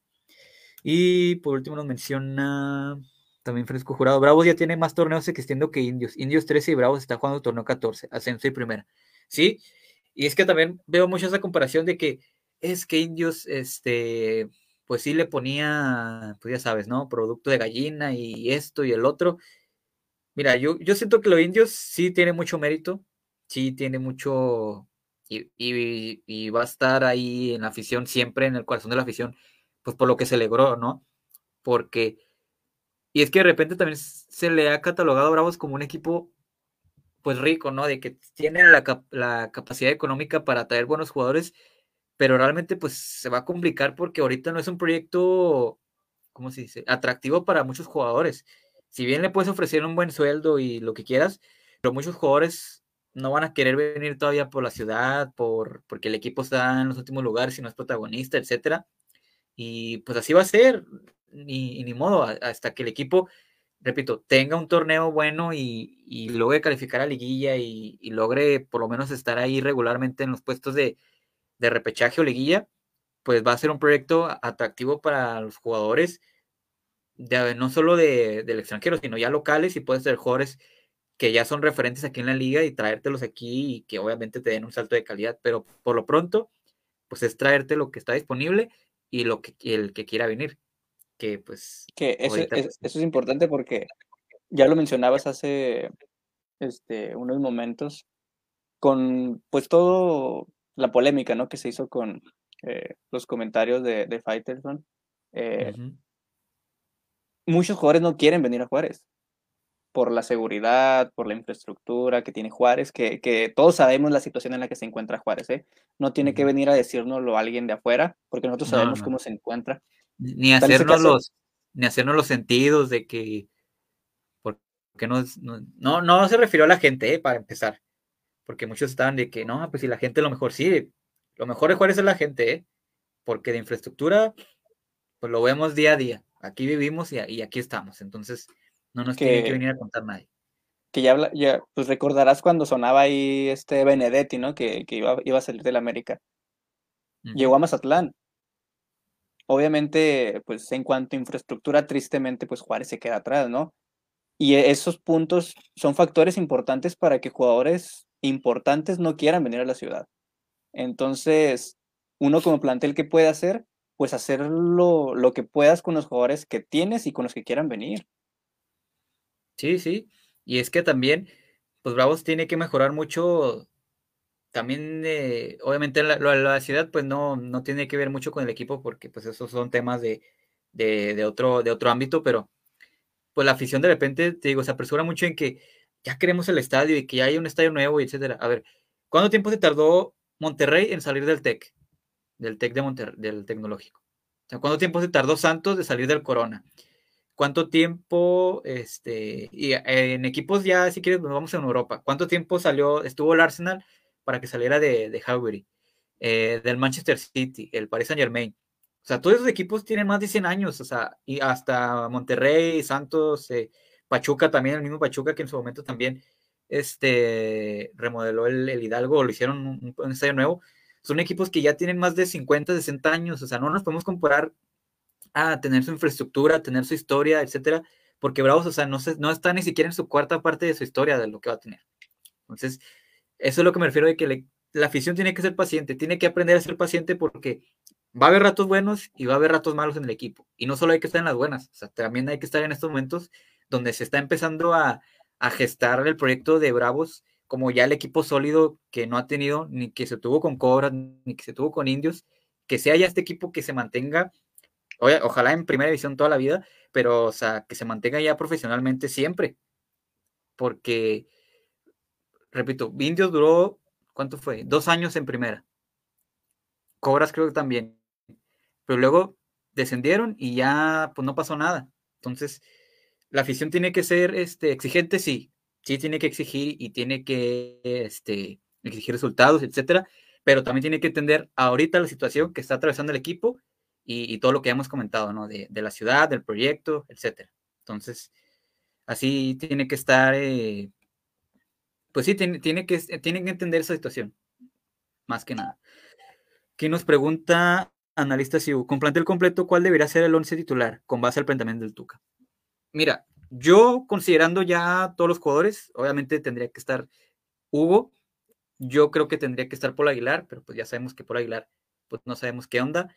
Y por último nos menciona también Fresco Jurado. Bravos ya tiene más torneos existiendo que Indios. Indios 13 y Bravos está jugando torneo 14, ascenso y primera. Sí, y es que también veo mucho esa comparación de que es que Indios, este, pues sí le ponía, pues ya sabes, ¿no? Producto de gallina y esto y el otro. Mira, yo, yo siento que los indios sí tiene mucho mérito, sí tiene mucho, y, va a estar ahí en la afición, siempre en el corazón de la afición, pues por lo que se logró, ¿no? Porque, y es que de repente también se le ha catalogado a Bravos como un equipo, pues rico, ¿no? De que tiene la, la capacidad económica para traer buenos jugadores, pero realmente pues se va a complicar porque ahorita no es un proyecto, ¿cómo se dice? Atractivo para muchos jugadores. Si bien le puedes ofrecer un buen sueldo y lo que quieras, pero muchos jugadores no van a querer venir todavía por la ciudad, por, porque el equipo está en los últimos lugares y no es protagonista, etcétera. Y pues así va a ser, ni, ni modo, hasta que el equipo, repito, tenga un torneo bueno y, y logre calificar a liguilla y, logre por lo menos estar ahí regularmente en los puestos de, de repechaje o liguilla, pues va a ser un proyecto atractivo para los jugadores, de, no solo de, del extranjero, sino ya locales y puede ser jugadores que ya son referentes aquí en la liga y traértelos aquí y que obviamente te den un salto de calidad, pero por lo pronto, pues es traerte lo que está disponible y lo que el que quiera venir. Que pues. Que eso, es, pues eso es importante porque ya lo mencionabas hace este, unos momentos con pues todo la polémica ¿no? que se hizo con eh, los comentarios de, de Fighterson. Eh, muchos jugadores no quieren venir a Juárez por la seguridad, por la infraestructura que tiene Juárez, que, que, todos sabemos la situación en la que se encuentra Juárez, ¿eh? No tiene que venir a decírnoslo alguien de afuera, porque nosotros sabemos cómo se encuentra. Ni hacernos, los, ni hacernos los sentidos de que, porque no, no, no se refirió a la gente, ¿eh? Para empezar, porque muchos estaban de que, no, pues si la gente lo mejor, sí, lo mejor de Juárez es la gente, ¿eh? Porque de infraestructura, pues lo vemos día a día. Aquí vivimos y, y aquí estamos, entonces no nos tiene que venir a contar nadie. Que ya, ya, pues recordarás cuando sonaba ahí este Benedetti, ¿no? Que, que iba, iba, a salir del América. Llegó a Mazatlán. Obviamente, pues en cuanto a infraestructura, tristemente, pues Juárez se queda atrás, ¿no? Y esos puntos son factores importantes para que jugadores importantes no quieran venir a la ciudad. Entonces, uno como plantel, ¿qué puede hacer? Pues hacer lo, lo que puedas con los jugadores que tienes y con los que quieran venir. Sí, sí. Y es que también, pues Bravos tiene que mejorar mucho. También, eh, obviamente, la, la, ciudad, pues no, no tiene que ver mucho con el equipo, porque pues esos son temas de, de, otro, de otro ámbito, pero pues la afición de repente, te digo, se apresura mucho en que ya queremos el estadio y que ya hay un estadio nuevo y etcétera. A ver, ¿cuánto tiempo se tardó Monterrey en salir del TEC? Del TEC de Monterrey, del tecnológico. O ¿cuánto tiempo se tardó Santos de salir del Corona? ¿Cuánto tiempo, este, y en equipos ya, si quieres, nos vamos en Europa, ¿cuánto tiempo salió, estuvo el Arsenal para que saliera de, de? Eh, del Manchester City, el Paris Saint Germain. O sea, todos esos equipos tienen más de 100 años, o sea, y hasta Monterrey, Santos, eh, Pachuca también, el mismo Pachuca que en su momento también este, remodeló el, Hidalgo, lo hicieron un, un, estadio nuevo. Son equipos que ya tienen más de 50, 60 años, o sea, no nos podemos comparar a tener su infraestructura, a tener su historia, etcétera, porque Bravos, o sea, no, se, no está ni siquiera en su cuarta parte de su historia de lo que va a tener. Entonces, eso es lo que me refiero de que la afición tiene que ser paciente, tiene que aprender a ser paciente porque va a haber ratos buenos y va a haber ratos malos en el equipo. Y no solo hay que estar en las buenas, también hay que estar en estos momentos donde se está empezando a, a gestar el proyecto de Bravos como ya el equipo sólido que no ha tenido, ni que se tuvo con Cobras, ni que se tuvo con Indios, que sea ya este equipo que se mantenga, ojalá en primera división toda la vida, pero que se mantenga ya profesionalmente siempre. Porque, repito, Indios duró, ¿cuánto fue? Dos años en primera. Cobras creo que también. Pero luego descendieron y ya pues no pasó nada. Entonces, la afición tiene que ser este, exigente, sí, sí tiene que exigir y tiene que este, exigir resultados, etcétera, pero también tiene que entender ahorita la situación que está atravesando el equipo y, todo lo que hemos comentado, ¿no? De, de, la ciudad, del proyecto, etcétera. Entonces, así tiene que estar, eh, pues sí, tiene, tiene, que, tiene que entender esa situación, más que nada. Aquí nos pregunta analista Siu, con plantel completo, ¿cuál debería ser el once titular con base al planteamiento del Tuca? Mira, yo considerando ya todos los jugadores, obviamente tendría que estar Hugo, yo creo que tendría que estar Paul Aguilar, pero pues ya sabemos que Paul Aguilar, pues no sabemos qué onda.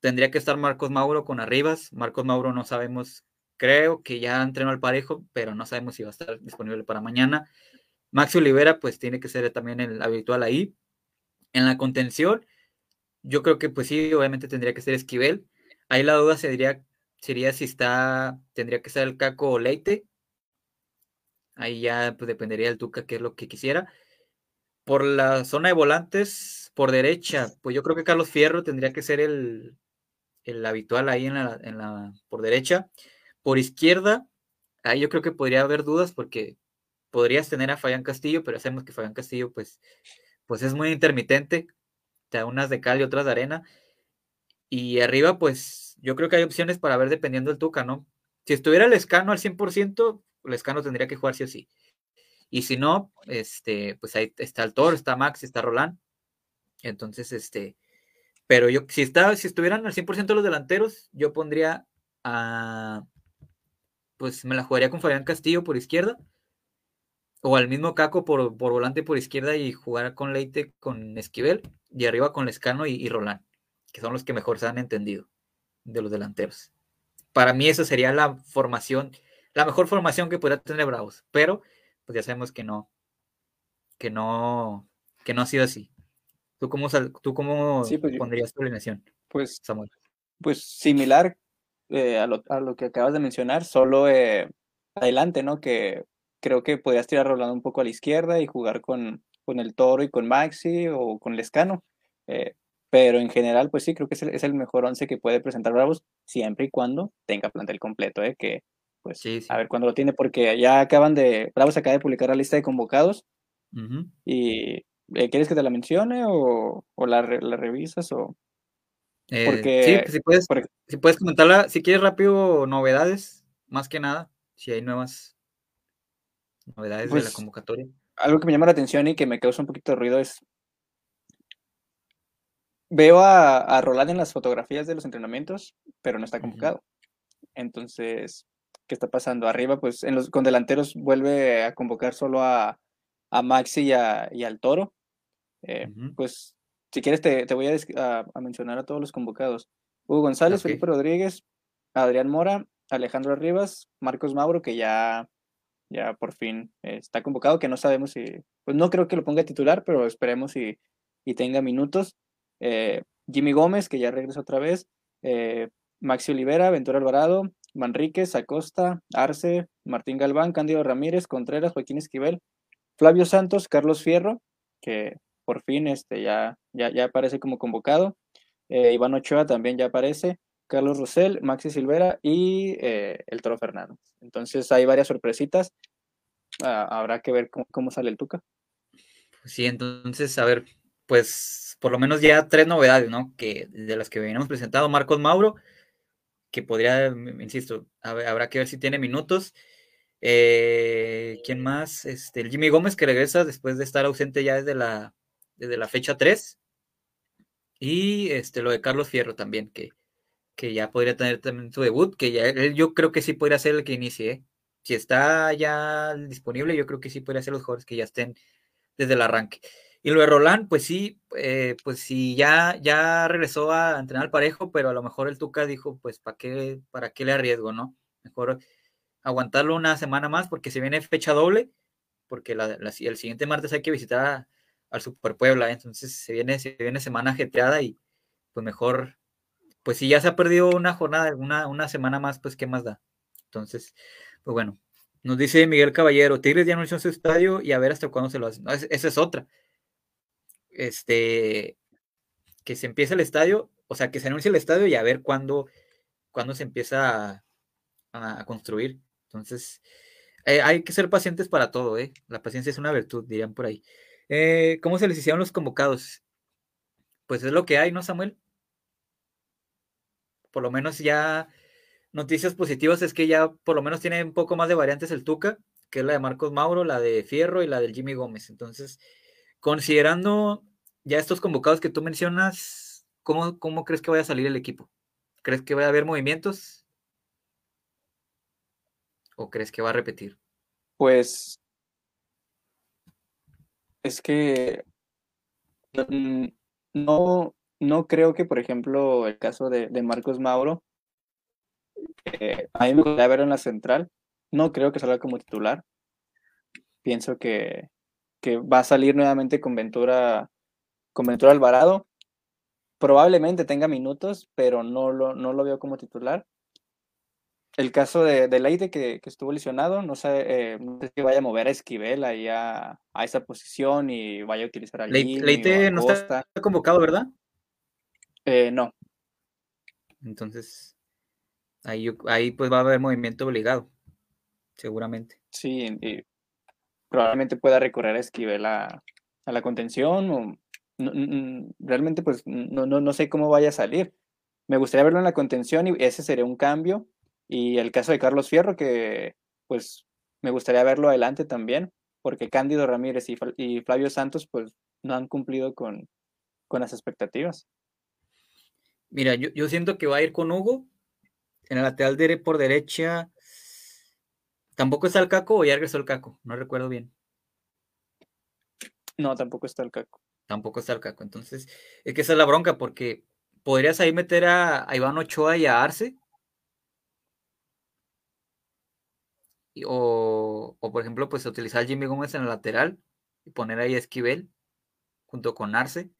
Tendría que estar Marcos Mauro con Arribas. Marcos Mauro no sabemos, creo que ya entrenó al parejo, pero no sabemos si va a estar disponible para mañana. Maxi Olivera, pues tiene que ser también el habitual ahí. En la contención, yo creo que pues sí, obviamente tendría que ser Esquivel. Ahí la duda sería sería si está, tendría que ser el Caco o Leite. Ahí ya pues, dependería del Tuca qué es lo que quisiera. Por la zona de volantes, por derecha, pues yo creo que Carlos Fierro tendría que ser el, el habitual ahí en la, en la, por derecha. Por izquierda, ahí yo creo que podría haber dudas porque podrías tener a Fabián Castillo, pero sabemos que Fabián Castillo pues, pues es muy intermitente, te unas de cal y otras de arena. Y arriba, pues yo creo que hay opciones para ver dependiendo del Tuca, ¿no? Si estuviera el escano al 100%, el escano tendría que jugar sí o sí. Y si no, este, pues ahí está el Toro, está Max, está Roland. Entonces, este, pero yo, si, está, si estuvieran al 100% los delanteros, yo pondría a, pues me la jugaría con Fabián Castillo por izquierda, o al mismo Caco por, por volante por izquierda y jugar con Leite, con Esquivel, y arriba con Lescano y, y Roland, que son los que mejor se han entendido de los delanteros. Para mí esa sería la formación, la mejor formación que podría tener Bravos, pero pues ya sabemos que no, que no, que no ha sido así. ¿Tú cómo, tú cómo pues pondrías tu alineación, pues, Samuel? Pues similar eh, a, lo, a, lo, que acabas de mencionar, solo eh, adelante, ¿no? Que creo que podrías tirar rolando un poco a la izquierda y jugar con, con el Toro y con Maxi o con Lescano. Eh, pero en general, pues sí, creo que es el, es el mejor once que puede presentar Bravos, siempre y cuando tenga plantel completo, ¿eh? que pues sí, sí. a ver cuándo lo tiene, porque ya acaban de, Bravos acaba de publicar la lista de convocados, uh -huh. y eh, ¿quieres que te la mencione o, o la, la, revisas o...? Eh, porque, sí, pues si puedes, porque, si puedes comentarla, si quieres rápido, novedades, más que nada, si hay nuevas novedades pues, de la pues, convocatoria. Algo que me llama la atención y que me causa un poquito de ruido es Veo a, a, Roland en las fotografías de los entrenamientos, pero no está convocado. Uh -huh. Entonces, ¿qué está pasando? Arriba, pues en los, con delanteros vuelve a convocar solo a, a Maxi y, al Toro. Eh, pues si quieres te, voy a, mencionar a todos los convocados. Hugo González, Felipe Rodríguez, Adrián Mora, Alejandro Rivas, Marcos Mauro, que ya, ya por fin está convocado, que no sabemos si, pues no creo que lo ponga titular, pero esperemos y, y tenga minutos. Eh, Jimmy Gómez, que ya regresa otra vez, eh, Maxi Olivera, Ventura Alvarado, Manríquez, Acosta, Arce, Martín Galván, Cándido Ramírez, Contreras, Joaquín Esquivel, Flavio Santos, Carlos Fierro, que por fin este, ya, ya, ya aparece como convocado, eh, Iván Ochoa también ya aparece, Carlos Rosell, Maxi Silvera y eh, el Toro Fernández. Entonces hay varias sorpresitas. Ah, habrá que ver cómo, sale el Tuca. Sí, entonces, a ver, pues por lo menos ya tres novedades, ¿no? Que de las que habíamos presentado, Marcos Mauro, que podría, insisto, habrá que ver si tiene minutos. Eh, ¿Quién más? Este, el Jimmy Gómez que regresa después de estar ausente ya desde la, desde la fecha 3. Y este, lo de Carlos Fierro también, que, que ya podría tener también su debut, que ya yo creo que sí podría ser el que inicie. ¿eh? Si está ya disponible, yo creo que sí podría ser los jugadores que ya estén desde el arranque. Y lo de Roland, pues sí, eh, pues sí, ya, ya regresó a entrenar al parejo, pero a lo mejor el Tuca dijo, pues, ¿para qué, ¿para qué le arriesgo, no? Mejor aguantarlo una semana más porque se viene fecha doble, porque el siguiente martes hay que visitar al Super Puebla, entonces se viene, se viene semana ajetreada y pues mejor, pues si ya se ha perdido una jornada, una, una semana más, pues qué más da. Entonces, pues bueno, nos dice Miguel Caballero, Tigres ya anunció su estadio y a ver hasta cuándo se lo hacen. esa es otra este, que se empiece el estadio, o sea, que se anuncie el estadio y a ver cuándo, cuándo se empieza a, construir. Entonces, eh, hay que ser pacientes para todo, ¿eh? La paciencia es una virtud, dirían por ahí. Eh, ¿Cómo se les hicieron los convocados? Pues es lo que hay, ¿no, Samuel? Por lo menos ya noticias positivas es que ya por lo menos tiene un poco más de variantes el Tuca, que es la de Marcos Mauro, la de Fierro y la del Jimmy Gómez. Entonces, Considerando ya estos convocados que tú mencionas, ¿cómo, cómo crees que vaya a salir el equipo? ¿Crees que va a haber movimientos? ¿O crees que va a repetir? Pues es que no, no creo que, por ejemplo, el caso de, Marcos Mauro, a mí me gustaría verlo en la central. No creo que salga como titular. Pienso que, que va a salir nuevamente con Ventura, con Ventura Alvarado. Probablemente tenga minutos, pero no lo, no lo veo como titular. El caso de, de Leite, que, que, estuvo lesionado, no sé, eh, no sé si vaya a mover a Esquivel ahí a, a esa posición y vaya a utilizar a Leite. no está convocado, ¿verdad? Eh, no. Entonces, ahí, ahí pues va a haber movimiento obligado, seguramente. Sí, y probablemente pueda recorrer a Esquivel a, la contención o realmente pues no, no, no sé cómo vaya a salir. Me gustaría verlo en la contención y ese sería un cambio. Y el caso de Carlos Fierro, que pues me gustaría verlo adelante también, porque Cándido Ramírez y, Flavio Santos pues no han cumplido con, con las expectativas. Mira, yo, yo, siento que va a ir con Hugo. En el lateral de por derecha ¿Tampoco está el Caco o ya regresó el Caco? No recuerdo bien. No, tampoco está el Caco. Tampoco está el Caco. Entonces, es que esa es la bronca, porque podrías ahí meter a, Iván Ochoa y a Arce. o, por ejemplo, pues utilizar a Jimmy Gómez en el lateral y poner ahí a Esquivel junto con Arce.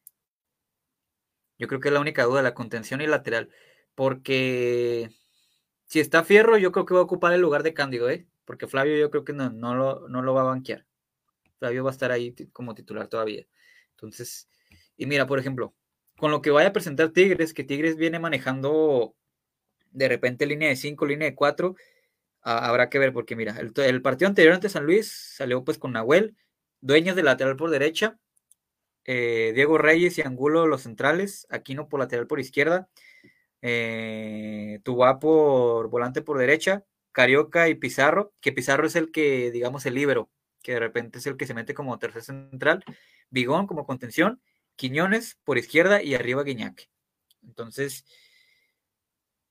Yo creo que es la única duda, la contención y lateral. Porque si está Fierro, yo creo que va a ocupar el lugar de Cándido, ¿eh? porque Flavio yo creo que no, no, lo, no lo va a banquear. Flavio va a estar ahí como titular todavía. Entonces, y mira, por ejemplo, con lo que vaya a presentar Tigres, que Tigres viene manejando de repente línea de 5, línea de 4, habrá que ver, porque mira, el, partido anterior ante San Luis salió pues con Nahuel, dueños de lateral por derecha, eh, Diego Reyes y Angulo los centrales, Aquino por lateral por izquierda, eh, Tubá por volante por derecha, Carioca y Pizarro, que Pizarro es el que, digamos, el libero, que de repente es el que se mete como tercer central, Bigón como contención, Quiñones por izquierda y arriba Guiñac. Entonces,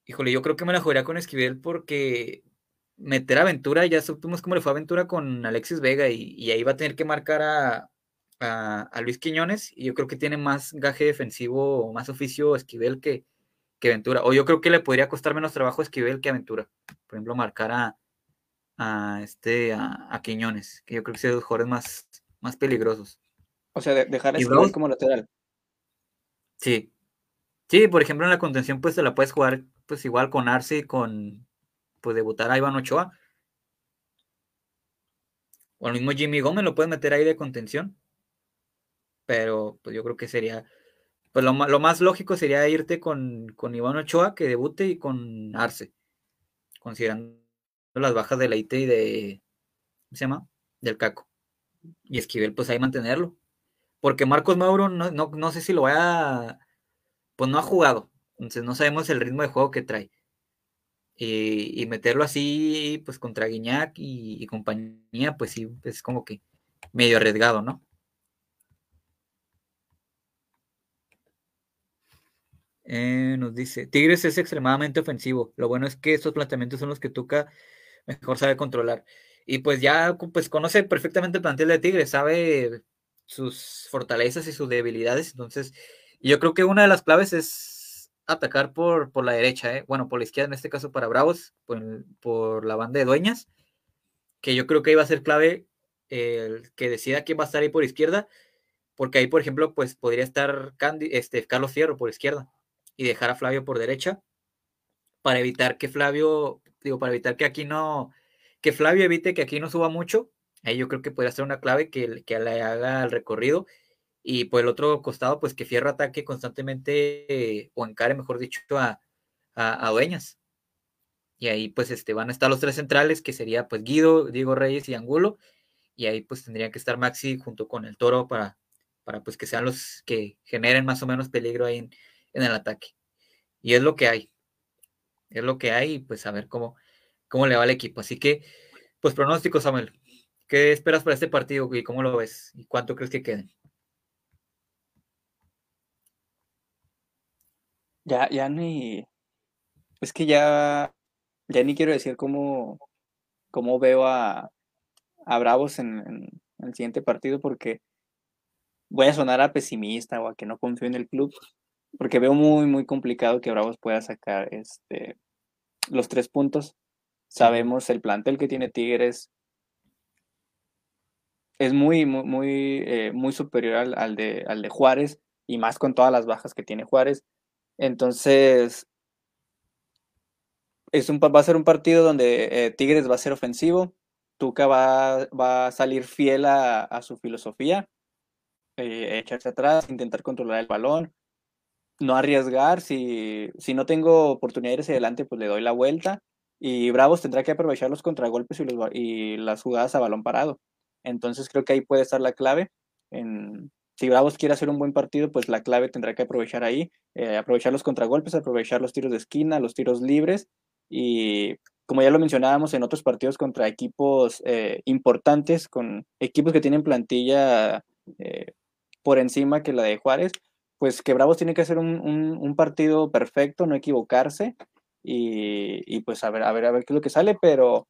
híjole, yo creo que me la jugaría con Esquivel porque meter a Aventura, ya supimos cómo le fue a Aventura con Alexis Vega y, ahí va a tener que marcar a, a, Luis Quiñones y yo creo que tiene más gaje defensivo o más oficio Esquivel que, que Aventura. O yo creo que le podría costar menos trabajo a Esquivel que Aventura. Por ejemplo, marcar a, a este a, Quiñones, que yo creo que son los jugadores más, más peligrosos. O sea, dejar a Esquivel como lateral. Sí. Sí, por ejemplo, en la contención, pues te la puedes jugar pues igual con Arce y con pues debutar a Iván Ochoa. O el mismo Jimmy Gómez lo puedes meter ahí de contención. Pero pues yo creo que sería. Pues lo, más lógico sería irte con, con Iván Ochoa, que debute, y con Arce. Considerando las bajas de Leite y de. ¿Cómo se llama? Del Caco. Y Esquivel, pues ahí mantenerlo. Porque Marcos Mauro no, no, sé si lo vaya. Pues no ha jugado. Entonces no sabemos el ritmo de juego que trae. Y, meterlo así, pues contra Guiñac y, y, compañía, pues sí, es como que medio arriesgado, ¿no? Eh, nos dice, Tigres es extremadamente ofensivo. Lo bueno es que estos planteamientos son los que Tuca mejor sabe controlar. Y pues ya pues conoce perfectamente el plantel de Tigres, sabe sus fortalezas y sus debilidades. Entonces, yo creo que una de las claves es atacar por, por la derecha, ¿eh? bueno, por la izquierda en este caso para Bravos, por, la banda de dueñas, que yo creo que iba a ser clave el que decida quién va a estar ahí por izquierda, porque ahí, por ejemplo, pues podría estar este, Carlos Fierro por izquierda y dejar a Flavio por derecha para evitar que Flavio, digo, para evitar que aquí no, que Flavio evite que aquí no suba mucho. Ahí yo creo que podría ser una clave que, que le haga el recorrido. Y por el otro costado, pues que Fierro ataque constantemente, o encare, mejor dicho, a, a, Dueñas. Y ahí pues este, van a estar los tres centrales, que sería pues Guido, Diego Reyes y Angulo. Y ahí pues tendría que estar Maxi junto con el Toro para, para pues que sean los que generen más o menos peligro ahí en, en el ataque. Y es lo que hay. Es lo que hay y pues a ver cómo, cómo le va al equipo. Así que, pues pronóstico, Samuel. ¿Qué esperas para este partido y cómo lo ves? ¿Y cuánto crees que queden? Ya, ya ni. Es que ya. Ya ni quiero decir cómo, cómo veo a, a Bravos en, en, el siguiente partido porque voy a sonar a pesimista o a que no confío en el club porque veo muy, muy complicado que Bravos pueda sacar este, los tres puntos. Sabemos el plantel que tiene Tigres es muy, muy, muy, eh, muy superior al, de, al de Juárez y más con todas las bajas que tiene Juárez. Entonces, es un, va a ser un partido donde eh, Tigres va a ser ofensivo, Tuca va, va a salir fiel a, su filosofía, eh, echarse atrás, intentar controlar el balón, no arriesgar, si, si no tengo oportunidades hacia adelante, pues le doy la vuelta. Y Bravos tendrá que aprovechar los contragolpes y, los, y las jugadas a balón parado. Entonces creo que ahí puede estar la clave. Si Bravos quiere hacer un buen partido, pues la clave tendrá que aprovechar ahí, eh, aprovechar los contragolpes, aprovechar los tiros de esquina, los tiros libres. Y como ya lo mencionábamos en otros partidos contra equipos eh, importantes, con equipos que tienen plantilla eh, por encima que la de Juárez, pues que Bravos tiene que hacer un, partido perfecto, no equivocarse y, pues a ver, a ver, a ver qué es lo que sale, pero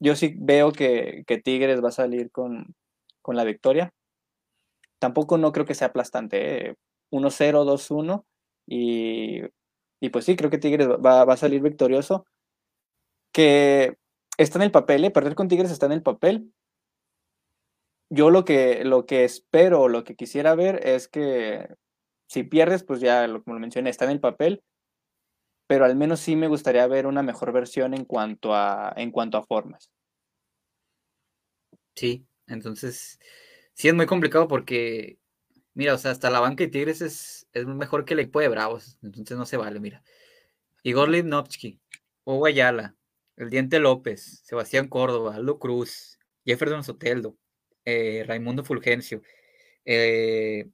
yo sí veo que, Tigres va a salir con, la victoria. Tampoco no creo que sea aplastante, 1-0, ¿eh? 2-1 y, y, pues sí, creo que Tigres va, a salir victorioso. Que está en el papel, ¿eh? perder con Tigres está en el papel, yo lo que, lo que espero, lo que quisiera ver es que si pierdes, pues ya, como lo mencioné, está en el papel, pero al menos sí me gustaría ver una mejor versión en cuanto a, en cuanto a formas. Sí, entonces sí es muy complicado porque, mira, o sea, hasta la banca de Tigres es, es mejor que el equipo de Bravos, entonces no se vale, mira. Igor Livnovsky, Hugo Ayala, El Diente López, Sebastián Córdoba, Aldo Cruz, Jefferson Soteldo, eh, Raimundo Fulgencio, eh,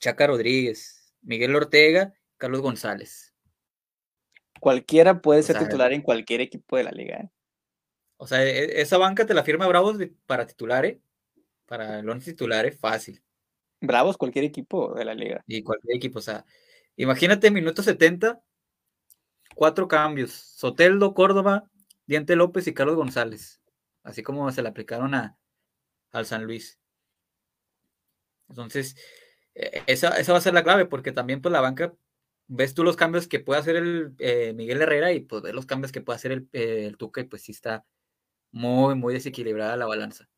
Chaca Rodríguez, Miguel Ortega, Carlos González. Cualquiera puede ser titular en cualquier equipo de la liga. ¿eh? O sea, e, esa banca te la firma Bravos para titulares, ¿eh? para los titulares, fácil. Bravos, cualquier equipo de la liga. Y cualquier equipo, o sea, imagínate minuto 70, cuatro cambios. Soteldo, Córdoba, Diente López y Carlos González, así como se le aplicaron a, al San Luis. Entonces, e, esa, esa, va a ser la clave, porque también pues la banca, ves tú los cambios que puede hacer el eh, Miguel Herrera y pues ves los cambios que puede hacer el, eh, Tuca y pues sí está muy, muy desequilibrada la balanza.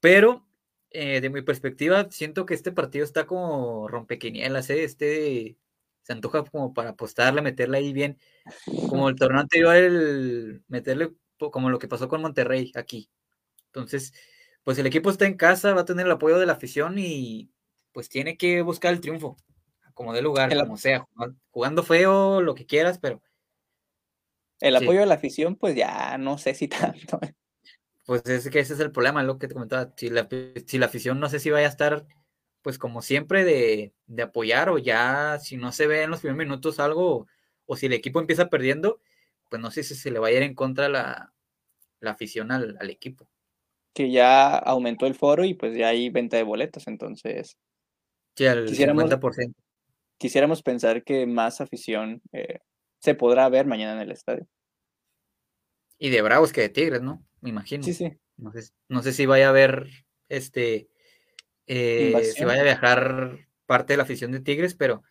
Pero eh, de mi perspectiva, siento que este partido está como rompequinielas, ¿eh? Este se antoja como para apostarle, meterle ahí bien, como el torneo anterior, el meterle como lo que pasó con Monterrey aquí. Entonces, pues el equipo está en casa, va a tener el apoyo de la afición y pues tiene que buscar el triunfo, como de lugar, como sea, jugando feo, lo que quieras, pero... El apoyo de la afición, pues ya no sé si tanto. Pues es que ese es el problema, lo que te comentaba. Si la, si la afición no sé si vaya a estar, pues como siempre, de, de, apoyar o ya, si no se ve en los primeros minutos algo, o si el equipo empieza perdiendo, pues no sé si se le va a ir en contra la, la afición al, al, equipo. Que ya aumentó el foro y pues ya hay venta de boletos, entonces. Sí, al quisiéramos, 50%. Quisiéramos pensar que más afición eh, se podrá ver mañana en el estadio. Y de Bravos que de Tigres, ¿no? Me imagino. Sí, sí. No sé, no sé si vaya a haber, este, eh, si vaya a viajar parte de la afición de Tigres, pero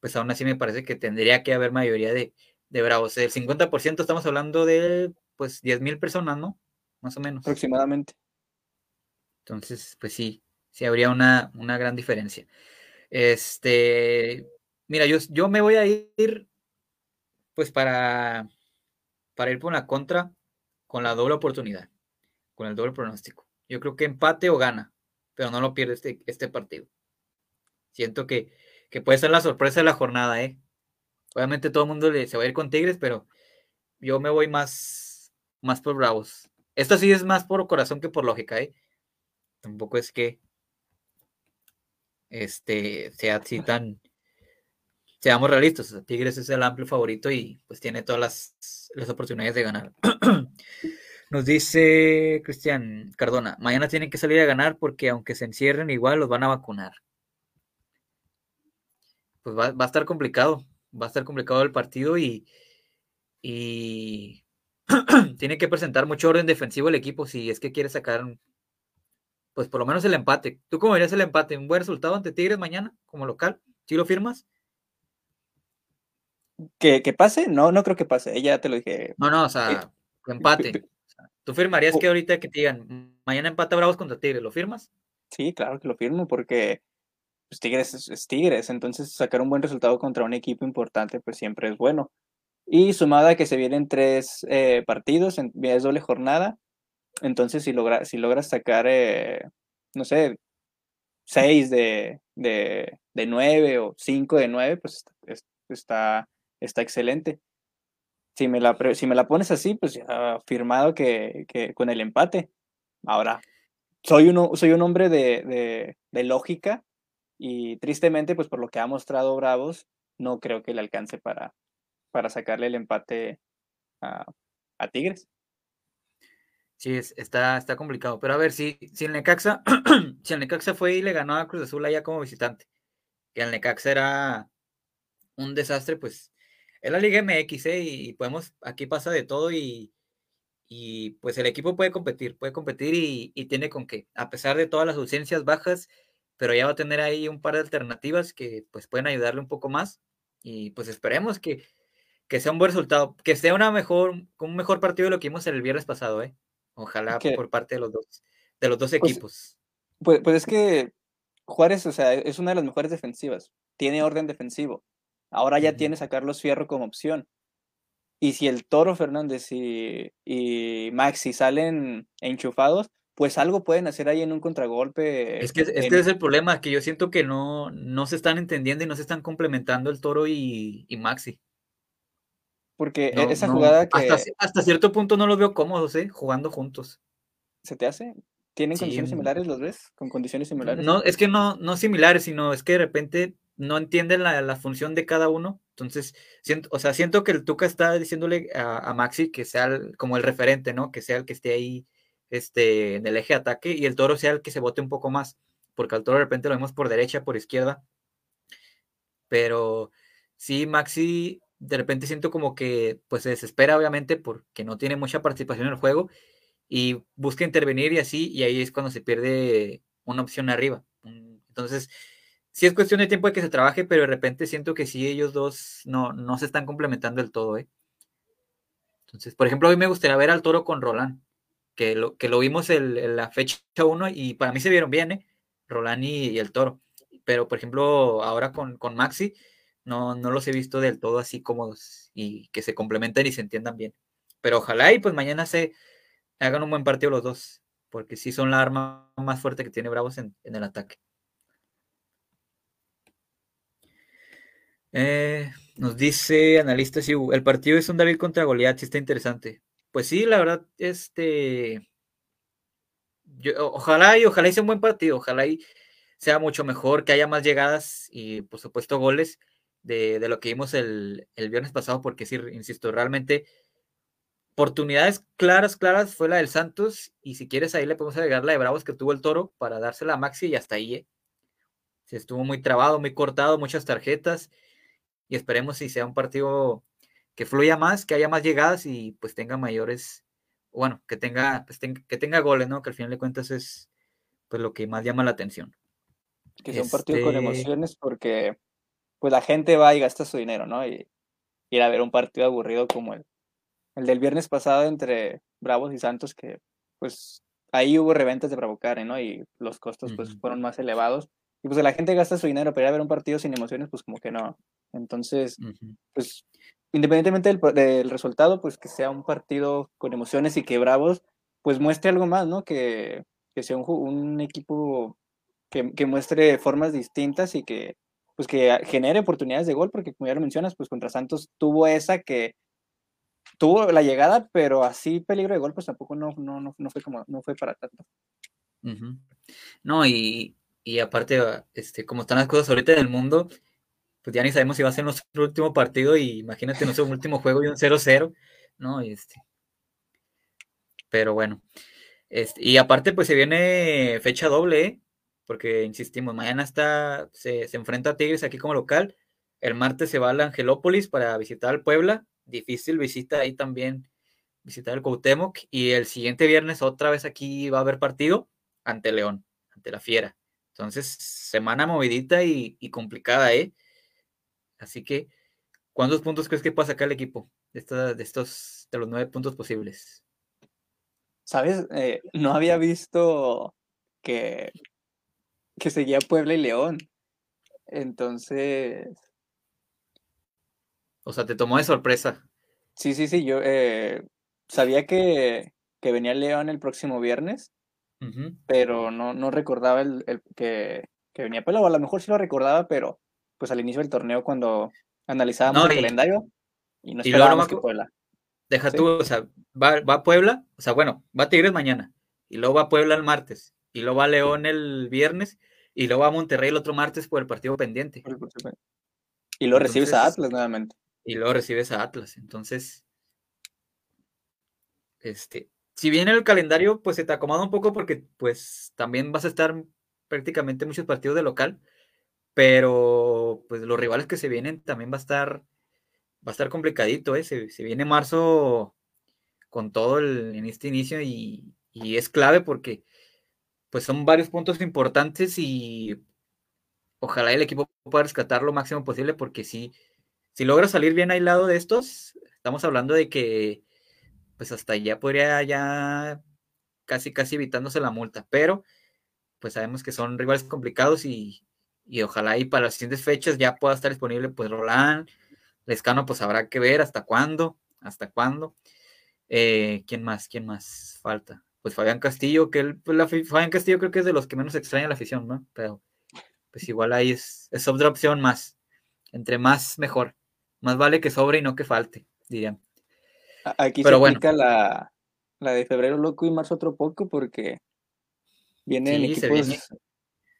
pues aún así me parece que tendría que haber mayoría de, de Bravos. El 50% estamos hablando de, pues, 10 mil personas, ¿no? Más o menos. Aproximadamente. Entonces, pues sí, sí habría una, una gran diferencia. Este, mira, yo, yo me voy a ir, pues, para para ir por la contra con la doble oportunidad, con el doble pronóstico. Yo creo que empate o gana, pero no lo pierde este, este partido. Siento que, que, puede ser la sorpresa de la jornada, ¿eh? Obviamente todo el mundo le, se va a ir con Tigres, pero yo me voy más, más por Bravos. Esto sí es más por corazón que por lógica, ¿eh? Tampoco es que este sea así tan, seamos realistas, Tigres es el amplio favorito y pues tiene todas las, las oportunidades de ganar. Nos dice Cristian Cardona, mañana tienen que salir a ganar porque aunque se encierren igual los van a vacunar. Pues va, va a estar complicado, va a estar complicado el partido y, y tiene que presentar mucho orden defensivo el equipo si es que quiere sacar pues por lo menos el empate. ¿Tú cómo verías el empate? ¿Un buen resultado ante Tigres mañana como local? ¿Sí lo firmas? ¿Que, que pase? No, no creo que pase. Ella te lo dije. No, no, o sea, eh, empate. ¿Tú firmarías que ahorita que te digan, mañana empata Bravos contra Tigres, ¿lo firmas? Sí, claro que lo firmo porque pues, Tigres es, Tigres, entonces sacar un buen resultado contra un equipo importante pues siempre es bueno. Y sumada que se vienen tres eh, partidos, en, es doble jornada, entonces si, logra, si logras sacar, eh, no sé, seis de, de, de nueve o cinco de nueve, pues está, está excelente. Si me, la, si me la pones así, pues ya firmado que, que con el empate. Ahora, soy, uno, soy un hombre de, de, de, lógica y tristemente, pues por lo que ha mostrado Bravos, no creo que le alcance para, para sacarle el empate a, a Tigres. Sí, es, está, está complicado. Pero a ver, si, si el Necaxa, si el Necaxa fue y le ganó a Cruz Azul allá como visitante, que el Necaxa era un desastre, pues es la Liga MX, ¿eh? y podemos, aquí pasa de todo y, y pues el equipo puede competir, puede competir y, y, tiene con qué, a pesar de todas las ausencias bajas, pero ya va a tener ahí un par de alternativas que pues pueden ayudarle un poco más y pues esperemos que, que sea un buen resultado, que sea una mejor, un mejor partido de lo que vimos el viernes pasado, ¿eh? Ojalá por parte de los dos, de los dos pues, equipos. Pues, pues es que Juárez, o sea, es una de las mejores defensivas, tiene orden defensivo. Ahora ya tienes a Carlos Fierro como opción. Y si el Toro Fernández y, y Maxi salen enchufados, pues algo pueden hacer ahí en un contragolpe. Es que este es el problema, que yo siento que no, no se están entendiendo y no se están complementando el Toro y, y Maxi. Porque no, esa no, jugada que... Hasta, hasta, cierto punto no los veo cómodos, ¿eh? Jugando juntos. ¿Se te hace? ¿Tienen sí. condiciones similares, los ves? ¿Con condiciones similares? No, es que no, no similares, sino es que de repente no entienden la, la, función de cada uno. Entonces, siento, o sea, siento que el Tuca está diciéndole a, a Maxi que sea el, como el referente, ¿no? Que sea el que esté ahí este, en el eje de ataque y el toro sea el que se bote un poco más, porque al toro de repente lo vemos por derecha, por izquierda. Pero sí, Maxi, de repente siento como que pues se desespera obviamente porque no tiene mucha participación en el juego y busca intervenir y así, y ahí es cuando se pierde una opción arriba. Entonces, sí es cuestión de tiempo de que se trabaje, pero de repente siento que sí ellos dos no, no se están complementando del todo, ¿eh? Entonces, por ejemplo, hoy me gustaría ver al toro con Roland, que lo, que lo vimos en la fecha 1 y para mí se vieron bien, ¿eh? Roland y, el toro. Pero, por ejemplo, ahora con, con Maxi, no, no los he visto del todo así cómodos y que se complementen y se entiendan bien. Pero ojalá y pues mañana se hagan un buen partido los dos, porque sí son la arma más fuerte que tiene Bravos en, el ataque. Eh, nos dice analista si el partido es un David contra Goliath, sí está interesante. Pues sí, la verdad, este. ojalá y ojalá sea un buen partido, ojalá y sea mucho mejor, que haya más llegadas y por supuesto goles de, lo que vimos el, el, viernes pasado, porque sí, insisto, realmente oportunidades claras, claras fue la del Santos, y si quieres ahí le podemos agregar la de Bravos que tuvo el Toro para dársela a Maxi y hasta ahí. ¿eh? Se estuvo muy trabado, muy cortado, muchas tarjetas, y esperemos si sea un partido que fluya más, que haya más llegadas y pues tenga mayores, bueno, que tenga, pues, que tenga goles, ¿no? Que al final de cuentas es pues lo que más llama la atención. Que sea un partido con este emociones porque pues la gente va y gasta su dinero, ¿no? Y ir a ver un partido aburrido como el, el del viernes pasado entre Bravos y Santos, que pues ahí hubo reventas de provocar, ¿no? Y los costos pues fueron más elevados. Y pues la gente gasta su dinero, pero ir a ver un partido sin emociones, pues como que no. Entonces, pues independientemente del, del, resultado, pues que sea un partido con emociones y que Bravos pues muestre algo más, ¿no? Que, que sea un, un equipo que, que, muestre formas distintas y que pues que genere oportunidades de gol, porque como ya lo mencionas, pues contra Santos tuvo esa que tuvo la llegada, pero así peligro de gol, pues tampoco no, no, no, fue como, no fue para tanto. No, y, y, aparte, este, como están las cosas ahorita en el mundo, pues ya ni sabemos si va a ser nuestro último partido, y imagínate nuestro último juego y un 0-0, ¿no? Este, pero bueno. Este, y aparte, pues se viene fecha doble, ¿eh? Porque insistimos, mañana está, se, se enfrenta a Tigres aquí como local. El martes se va a la Angelópolis para visitar al Puebla difícil visita ahí también, visitar el Cuauhtémoc. Y el siguiente viernes otra vez aquí va a haber partido ante León, ante la Fiera. Entonces, semana movidita y, complicada, ¿eh? Así que, ¿cuántos puntos crees que puede sacar el equipo de, de estos, de los nueve puntos posibles? Sabes, eh, no había visto que, que seguía Puebla y León. Entonces, o sea, te tomó de sorpresa. Sí, sí, sí, yo eh, sabía que, que, venía León el próximo viernes, pero no, no recordaba el, que, que, venía Puebla, o a lo mejor sí lo recordaba, pero pues al inicio del torneo cuando analizábamos el calendario y no esperábamos que Puebla. Deja tú, o sea, va, va a Puebla, o sea, bueno, va a Tigres mañana, y luego va a Puebla el martes, y luego va a León el viernes, y luego va a Monterrey el otro martes por el partido pendiente. Y lo recibes a Atlas nuevamente y luego recibes a Atlas. Entonces, este, si bien el calendario pues se te acomoda un poco porque pues también vas a estar prácticamente muchos partidos de local, pero pues los rivales que se vienen también va a estar va a estar complicadito, ¿eh? se, viene marzo con todo el, en este inicio y, y, es clave porque pues son varios puntos importantes y ojalá el equipo pueda rescatar lo máximo posible porque sí, si logra salir bien aislado de estos, estamos hablando de que pues hasta ya podría ya casi casi evitándose la multa, pero pues sabemos que son rivales complicados y, ojalá y para las siguientes fechas ya pueda estar disponible pues Roland, Lescano pues habrá que ver hasta cuándo, hasta cuándo. Eh, ¿Quién más? ¿Quién más falta? Pues Fabián Castillo, que él, pues, Fabián Castillo creo que es de los que menos extraña la afición, ¿no? Pero pues igual ahí es, es otra opción más. Entre más, mejor. Más vale que sobre y no que falte, dirían. Aquí Pero se bueno. aplica la, la de febrero loco y marzo otro poco porque vienen equipos. Se viene,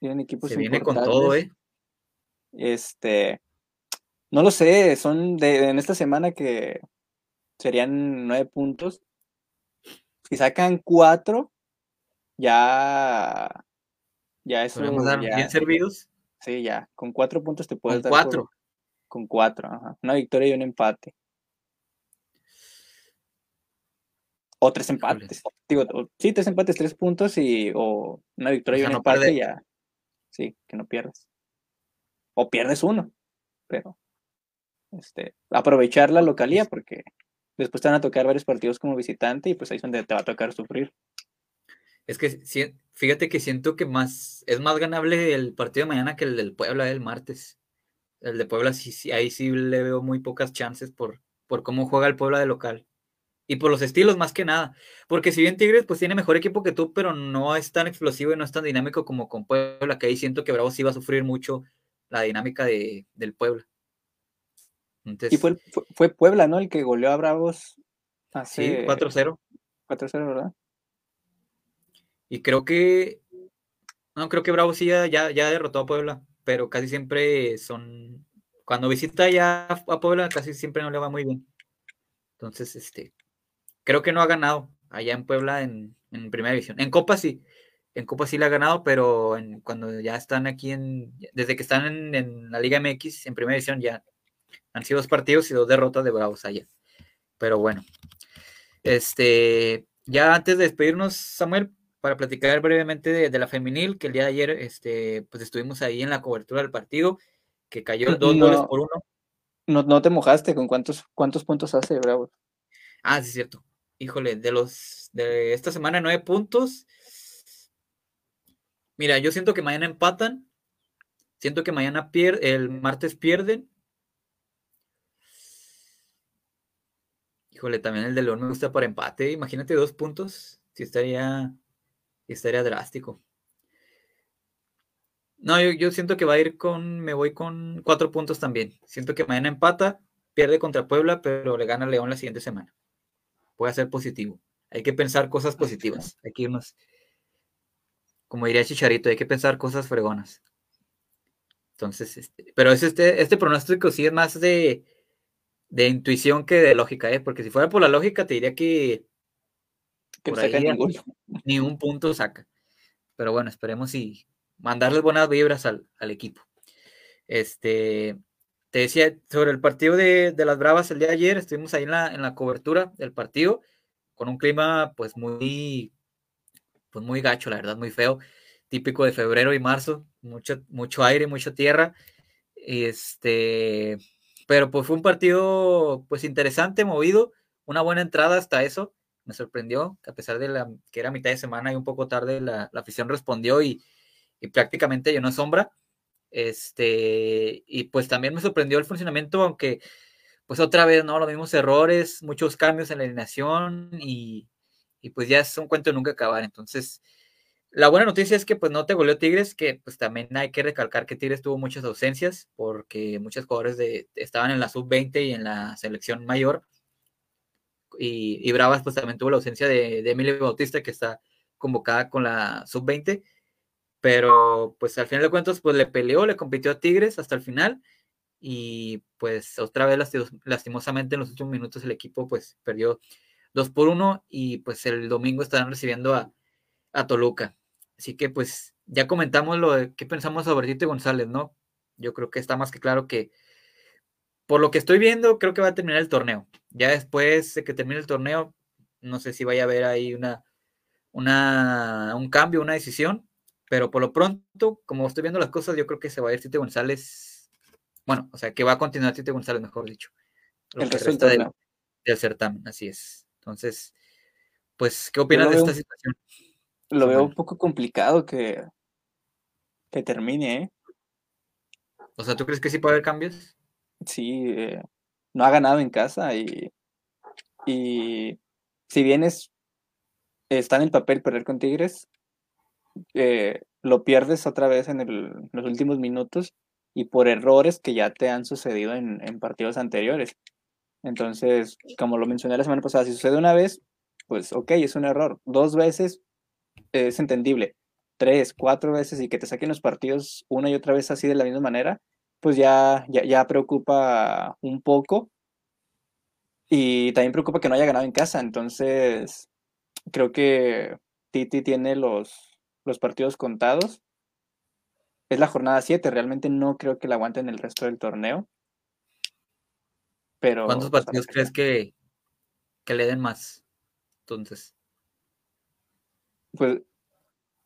vienen equipos se viene con todo, ¿eh? Este. No lo sé, son de, en esta semana que serían nueve puntos. Si sacan cuatro, ya. Ya eso. ¿Podemos dar bien servidos? Sí, ya. Con cuatro puntos te puedes dar. Cuatro. Con cuatro, ajá. Una victoria y un empate. O tres empates. Digo, sí, tres empates, tres puntos y o una victoria y un empate ya. Sí, que no pierdas. O pierdes uno, pero este, aprovechar la localía porque después te van a tocar varios partidos como visitante y pues ahí es donde te va a tocar sufrir. Es que fíjate que siento que más es más ganable el partido de mañana que el del Puebla del martes. El de Puebla sí, ahí sí le veo muy pocas chances por, por cómo juega el Puebla de local. Y por los estilos más que nada. Porque si bien Tigres pues tiene mejor equipo que tú, pero no es tan explosivo y no es tan dinámico como con Puebla, que ahí siento que Bravo sí va a sufrir mucho la dinámica de, del Puebla. Y fue, fue, Puebla, ¿no? El que goleó a Bravos hace... Sí, 4-0. 4-0, ¿verdad? Y creo que... No, creo que Bravo sí ya, ya, ya derrotó a Puebla, pero casi siempre son... Cuando visita ya a Puebla, casi siempre no le va muy bien. Entonces, este, creo que no ha ganado allá en Puebla en, en primera división. En Copa sí, en Copa sí le ha ganado, pero en, cuando ya están aquí en, desde que están en, la Liga MX, en primera edición, ya han sido dos partidos y dos derrotas de Bravos allá. Pero bueno, este, ya antes de despedirnos, Samuel, para platicar brevemente de, la femenil, que el día de ayer, este, pues estuvimos ahí en la cobertura del partido, que cayó dos goles por uno. No, no te mojaste, ¿con cuántos, cuántos puntos hace Bravos? Ah, sí, es cierto. Híjole, de los, de esta semana nueve puntos, Mira, yo siento que mañana empatan. Siento que mañana pierden, el martes pierden. Híjole, también el de León me gusta por empate. Imagínate dos puntos. Sí estaría, estaría drástico. No, yo, siento que va a ir con, me voy con cuatro puntos también. Siento que mañana empata, pierde contra Puebla, pero le gana León la siguiente semana. Puede ser positivo. Hay que pensar cosas positivas. Hay que irnos como diría Chicharito, hay que pensar cosas fregonas. Entonces, este, pero es este, este pronóstico sí es más de, de intuición que de lógica, ¿eh? Porque si fuera por la lógica, te diría que, por ahí ni un punto saca. Pero bueno, esperemos y mandarles buenas vibras al, equipo. Este, te decía sobre el partido de, de, las Bravas el día de ayer, estuvimos ahí en la, en la cobertura del partido, con un clima pues muy pues muy gacho, la verdad, muy feo, típico de febrero y marzo, mucho, mucho aire, mucha tierra, este, pero pues fue un partido pues interesante, movido, una buena entrada hasta eso, me sorprendió, a pesar de la, que era mitad de semana y un poco tarde, la, afición respondió y, y prácticamente llenó sombra, este, y pues también me sorprendió el funcionamiento, aunque pues otra vez, ¿no? Los mismos errores, muchos cambios en la alineación y, y pues ya es un cuento de nunca acabar. Entonces, la buena noticia es que pues no te goleó Tigres, que pues también hay que recalcar que Tigres tuvo muchas ausencias porque muchos jugadores de, estaban en la sub-20 y en la selección mayor. Y, Bravas pues también tuvo la ausencia de, de Emilio Bautista que está convocada con la sub-20. Pero pues al final de cuentas pues le peleó, le compitió a Tigres hasta el final y pues otra vez lastimosamente en los últimos minutos el equipo pues perdió 2 por 1 y pues el domingo estarán recibiendo a, Toluca. Así que pues ya comentamos lo de qué pensamos sobre Tito González, ¿no? Yo creo que está más que claro que por lo que estoy viendo, creo que va a terminar el torneo. Ya después de que termine el torneo, no sé si vaya a haber ahí una, una, un cambio, una decisión, pero por lo pronto, como estoy viendo las cosas, yo creo que se va a ir Tito González. Bueno, o sea, que va a continuar Tito González, mejor dicho. el resto del, del certamen, así es. Entonces, pues, ¿qué opinas de esta situación? Lo veo un poco complicado que, que termine, ¿eh? O sea, ¿tú crees que sí puede haber cambios? Sí, eh, no ha ganado en casa y, y si bien es, está en el papel perder con Tigres, eh, lo pierdes otra vez en, en, los últimos minutos y por errores que ya te han sucedido en, en partidos anteriores. Entonces, como lo mencioné la semana pasada, si sucede una vez, pues ok, es un error. Dos veces es entendible. Tres, cuatro veces y que te saquen los partidos una y otra vez así de la misma manera, pues ya, ya, ya preocupa un poco. Y también preocupa que no haya ganado en casa. Entonces, creo que Titi tiene los, los partidos contados. Es la jornada 7, realmente no creo que la aguanten el resto del torneo. Pero, ¿Cuántos pues, partidos crees que, que le den más? Entonces, Pues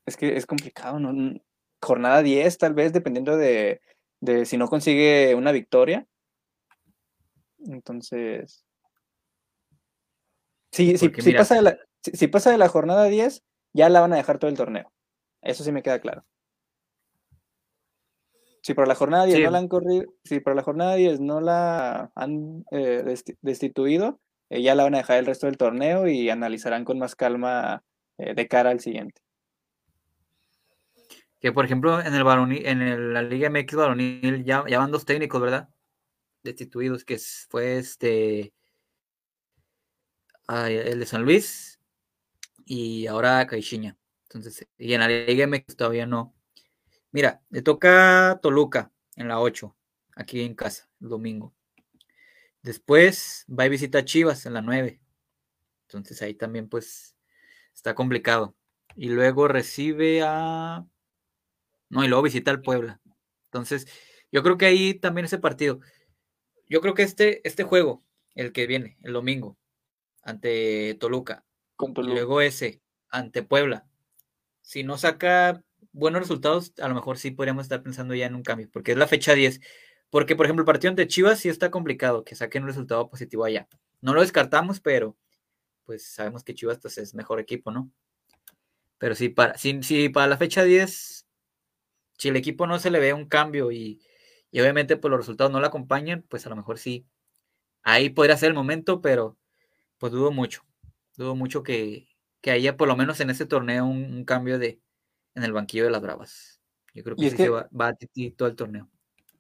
es que es complicado, ¿no? Mm, Jornada 10, tal vez, dependiendo de, de si no consigue una victoria. Entonces, sí, si pasa de la, si, si pasa de la jornada 10, ya la van a dejar todo el torneo. Eso sí me queda claro. Si por la jornada 10 sí, no la han corrido, si por la jornada 10 no la han eh, desti- destituido, eh, ya la van a dejar el resto del torneo y analizarán con más calma eh, de cara al siguiente. que por ejemplo en el en la Liga MX varonil ya, ya van dos técnicos, ¿verdad? Destituidos, que fue este el de San Luis y ahora Caixinha. Entonces, y en la Liga MX todavía no. Mira, le toca Toluca en la 8, aquí en casa, el domingo. Después va y visita a Chivas en la 9. Entonces ahí también pues está complicado. Y luego recibe a... No, y luego visita al Puebla. Entonces, yo creo que ahí también ese partido. Yo creo que este, este juego, el que viene, el domingo, ante Toluca, Con y Toluca. luego ese, ante Puebla, si no saca buenos resultados, a lo mejor sí podríamos estar pensando ya en un cambio, porque es la fecha 10. Porque, por ejemplo, el partido ante Chivas sí está complicado que saquen un resultado positivo allá. No lo descartamos, pero pues sabemos que Chivas pues, es mejor equipo, ¿no? Pero sí, para, si, si para la fecha 10, si el equipo no se le ve un cambio y, y obviamente pues, los resultados no lo acompañan, pues a lo mejor sí. Ahí podría ser el momento, pero pues dudo mucho. Dudo mucho que, que haya por lo menos en este torneo un, un cambio de en el banquillo de las Bravas. Yo creo que Y sí que va, va a titi todo el torneo.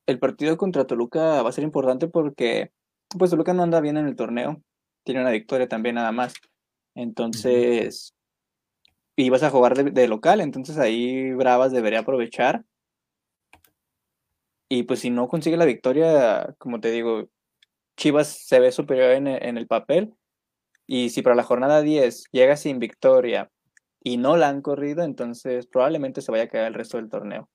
el partido contra Toluca va a ser importante porque pues Toluca no anda bien en el torneo. Tiene una victoria también nada más. Entonces, y vas a jugar de, de local, entonces ahí Bravas debería aprovechar. Y pues si no consigue la victoria, como te digo, Chivas se ve superior en, en el papel. Y si para la jornada 10 llega sin victoria y no la han corrido, entonces probablemente se vaya a quedar el resto del torneo.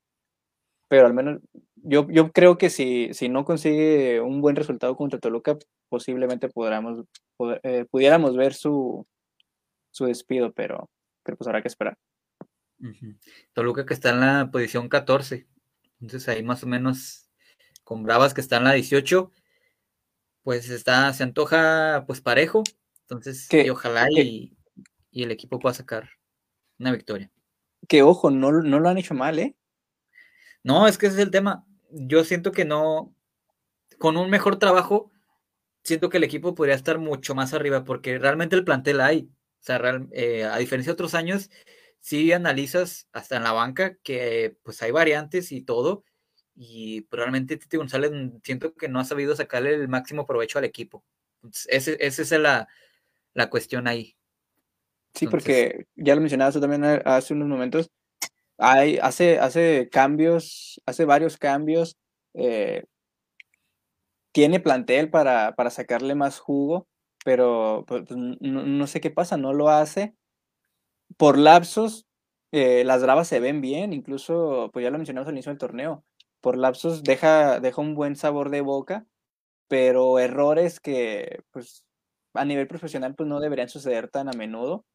Pero al menos yo, yo creo que si, si no consigue un buen resultado contra Toluca, posiblemente podamos, eh, pudiéramos ver su, su despido, pero, pero pues habrá que esperar. Toluca que está en la posición 14. Entonces ahí más o menos con Bravas que está en la 18, pues está, se antoja pues parejo. Entonces, Que, y ojalá que, y, y el equipo pueda sacar una victoria. que ojo, no, no lo han hecho mal, ¿eh? No, es que ese es el tema. Yo siento que no, con un mejor trabajo, siento que el equipo podría estar mucho más arriba porque realmente el plantel hay. O sea, real- eh, a diferencia de otros años, sí analizas hasta en la banca que pues hay variantes y todo. Y probablemente Titi González mm, siento que no ha sabido sacarle el máximo provecho al equipo. Ese, esa es la, la cuestión ahí. Sí, Entonces, porque ya lo mencionabas tú también eh, hace unos momentos, hay, hace, hace cambios, hace varios cambios, eh, tiene plantel para, para sacarle más jugo, pero pues, no, no sé qué pasa, no lo hace. Por lapsos, eh, las bravas se ven bien, incluso, pues ya lo mencionamos al inicio del torneo, por lapsos deja, deja un buen sabor de boca, pero errores que pues a nivel profesional pues no deberían suceder tan a menudo,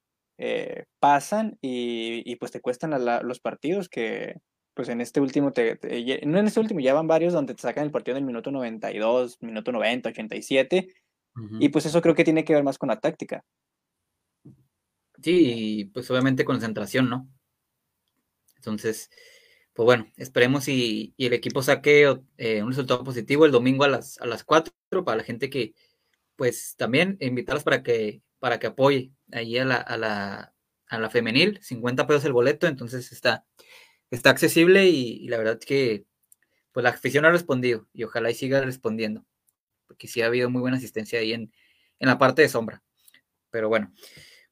eh, pasan y, y, pues te cuestan la- los partidos que pues en este último, te, no en este último, ya van varios donde te sacan el partido en el minuto 92, minuto 90, 87, y ujú. pues eso creo que tiene que ver más con la táctica. Sí, y pues obviamente concentración, ¿no? Entonces, pues bueno, esperemos y, y el equipo saque eh, un resultado positivo el domingo a las, a las 4 para la gente que, pues también invitarlos para que, para que apoye ahí a la, a la, a la femenil, 50 pesos el boleto, entonces está, está accesible y, la verdad que pues la afición ha respondido y ojalá y siga respondiendo, porque sí ha habido muy buena asistencia ahí en, en la parte de sombra. Pero bueno,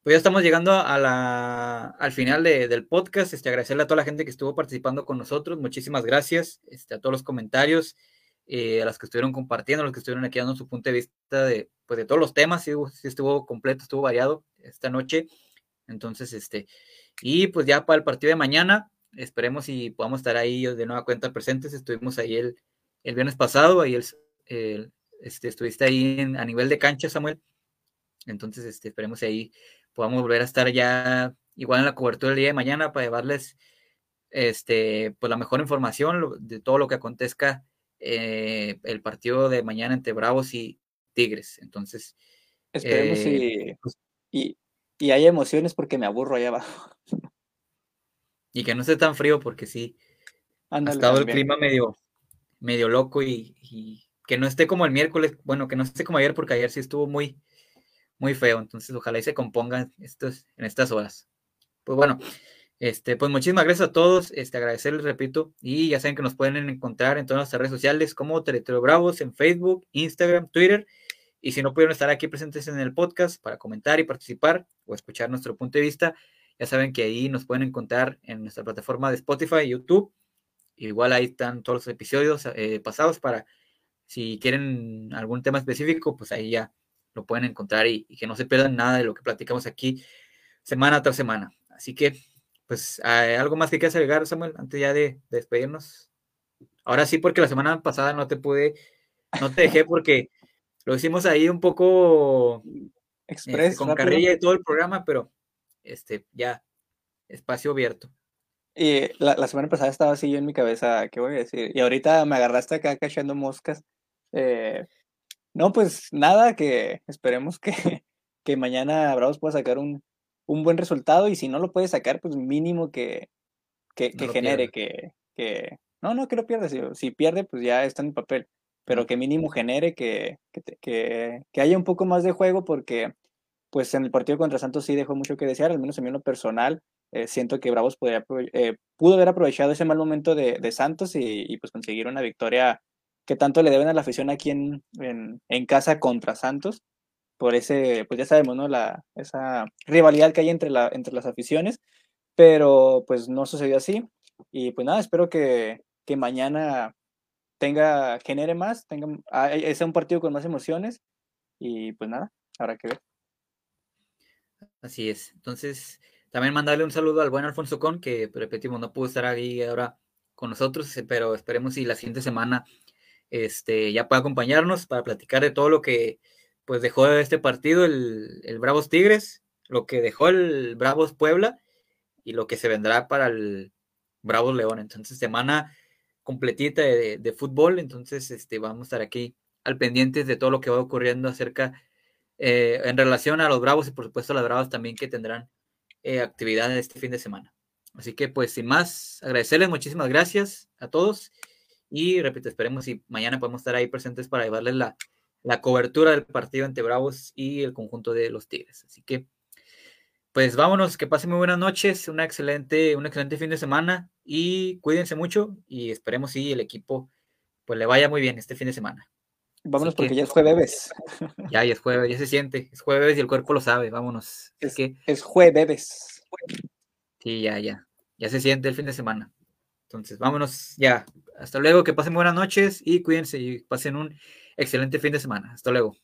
pues ya estamos llegando a la, al final de, del podcast. Este, agradecerle a toda la gente que estuvo participando con nosotros. Muchísimas gracias este, a todos los comentarios, eh, a los que estuvieron compartiendo, a los que estuvieron aquí dando su punto de vista de, pues, de todos los temas. Sí, estuvo completo, estuvo variado esta noche. Entonces, este, y pues ya para el partido de mañana, esperemos y podamos estar ahí de nueva cuenta presentes. Estuvimos ahí el, el viernes pasado, ahí el este, estuviste ahí a nivel de cancha, Samuel. Entonces, este, esperemos ahí podamos volver a estar ya igual en la cobertura del día de mañana para llevarles este, pues la mejor información de todo lo que acontezca eh, el partido de mañana entre Bravos y Tigres. Entonces, esperemos eh, pues y, y, hay emociones porque me aburro allá abajo. Y que no esté tan frío porque sí, ha estado el clima medio, medio loco y, y, que no esté como el miércoles, bueno, que no esté como ayer porque ayer sí estuvo muy, muy feo. Entonces, ojalá y se compongan estos, en estas horas. Pues bueno, este, pues muchísimas gracias a todos. Este, agradecerles, repito, y ya saben que nos pueden encontrar en todas nuestras redes sociales como Territorio Bravos en Facebook, Instagram, Twitter. Y si no pudieron estar aquí presentes en el podcast para comentar y participar o escuchar nuestro punto de vista, ya saben que ahí nos pueden encontrar en nuestra plataforma de Spotify y YouTube. Igual ahí están todos los episodios eh, pasados para si quieren algún tema específico, pues ahí ya lo pueden encontrar y, que no se pierdan nada de lo que platicamos aquí semana tras semana. Así que, pues, algo más que quieras agregar, Samuel, antes ya de, despedirnos. Ahora sí, porque la semana pasada no te pude, no te dejé porque lo hicimos ahí un poco Express, este, con carrilla y todo el programa, pero este, ya, espacio abierto. Y la, semana pasada estaba así yo en mi cabeza, ¿qué voy a decir? Y ahorita me agarraste acá cachando moscas. Eh, no, pues nada, que esperemos que, que mañana Bravos pueda sacar un, un, buen resultado y si no lo puede sacar, pues mínimo que, que, genere, que, que, no, no, que lo pierda, si, si, pierde, pues ya está en el papel, pero que mínimo genere, que, que, que, haya un poco más de juego porque pues en el partido contra Santos sí dejó mucho que desear, al menos a mí en lo personal, eh, siento que Bravos podría, eh, pudo haber aprovechado ese mal momento de, de Santos y, y, pues conseguir una victoria que tanto le deben a la afición aquí en, en, casa contra Santos, por ese, pues ya sabemos, ¿no? La, esa rivalidad que hay entre, la, entre las aficiones, pero pues no sucedió así. Y pues nada, espero que, que mañana tenga, genere más, tenga, ah, sea un partido con más emociones y pues nada, habrá que ver. Así es. Entonces, también mandarle un saludo al buen Alfonso Con, que repetimos, no pudo estar ahí ahora con nosotros, pero esperemos si la siguiente semana este, ya puede acompañarnos para platicar de todo lo que pues dejó este partido el, el Bravos Tigres, lo que dejó el Bravos Puebla y lo que se vendrá para el Bravos León. Entonces, semana completita de, fútbol, entonces este, vamos a estar aquí al pendiente de todo lo que va ocurriendo acerca eh, en relación a los Bravos y por supuesto a las Bravas también que tendrán eh, actividad este fin de semana. Así que pues sin más, agradecerles muchísimas gracias a todos y repito, esperemos si mañana podemos estar ahí presentes para llevarles la, la cobertura del partido entre Bravos y el conjunto de los Tigres. Así que, pues vámonos, que pasen muy buenas noches, una excelente, un excelente fin de semana y cuídense mucho y esperemos si el equipo pues le vaya muy bien este fin de semana. Vámonos porque ya es jueves. Ya, ya es jueves, ya se siente, es jueves y el cuerpo lo sabe, vámonos. Es, que, es jueves. Sí, ya, ya, ya se siente el fin de semana. Entonces, vámonos ya. Hasta luego, que pasen buenas noches y cuídense y pasen un excelente fin de semana. Hasta luego.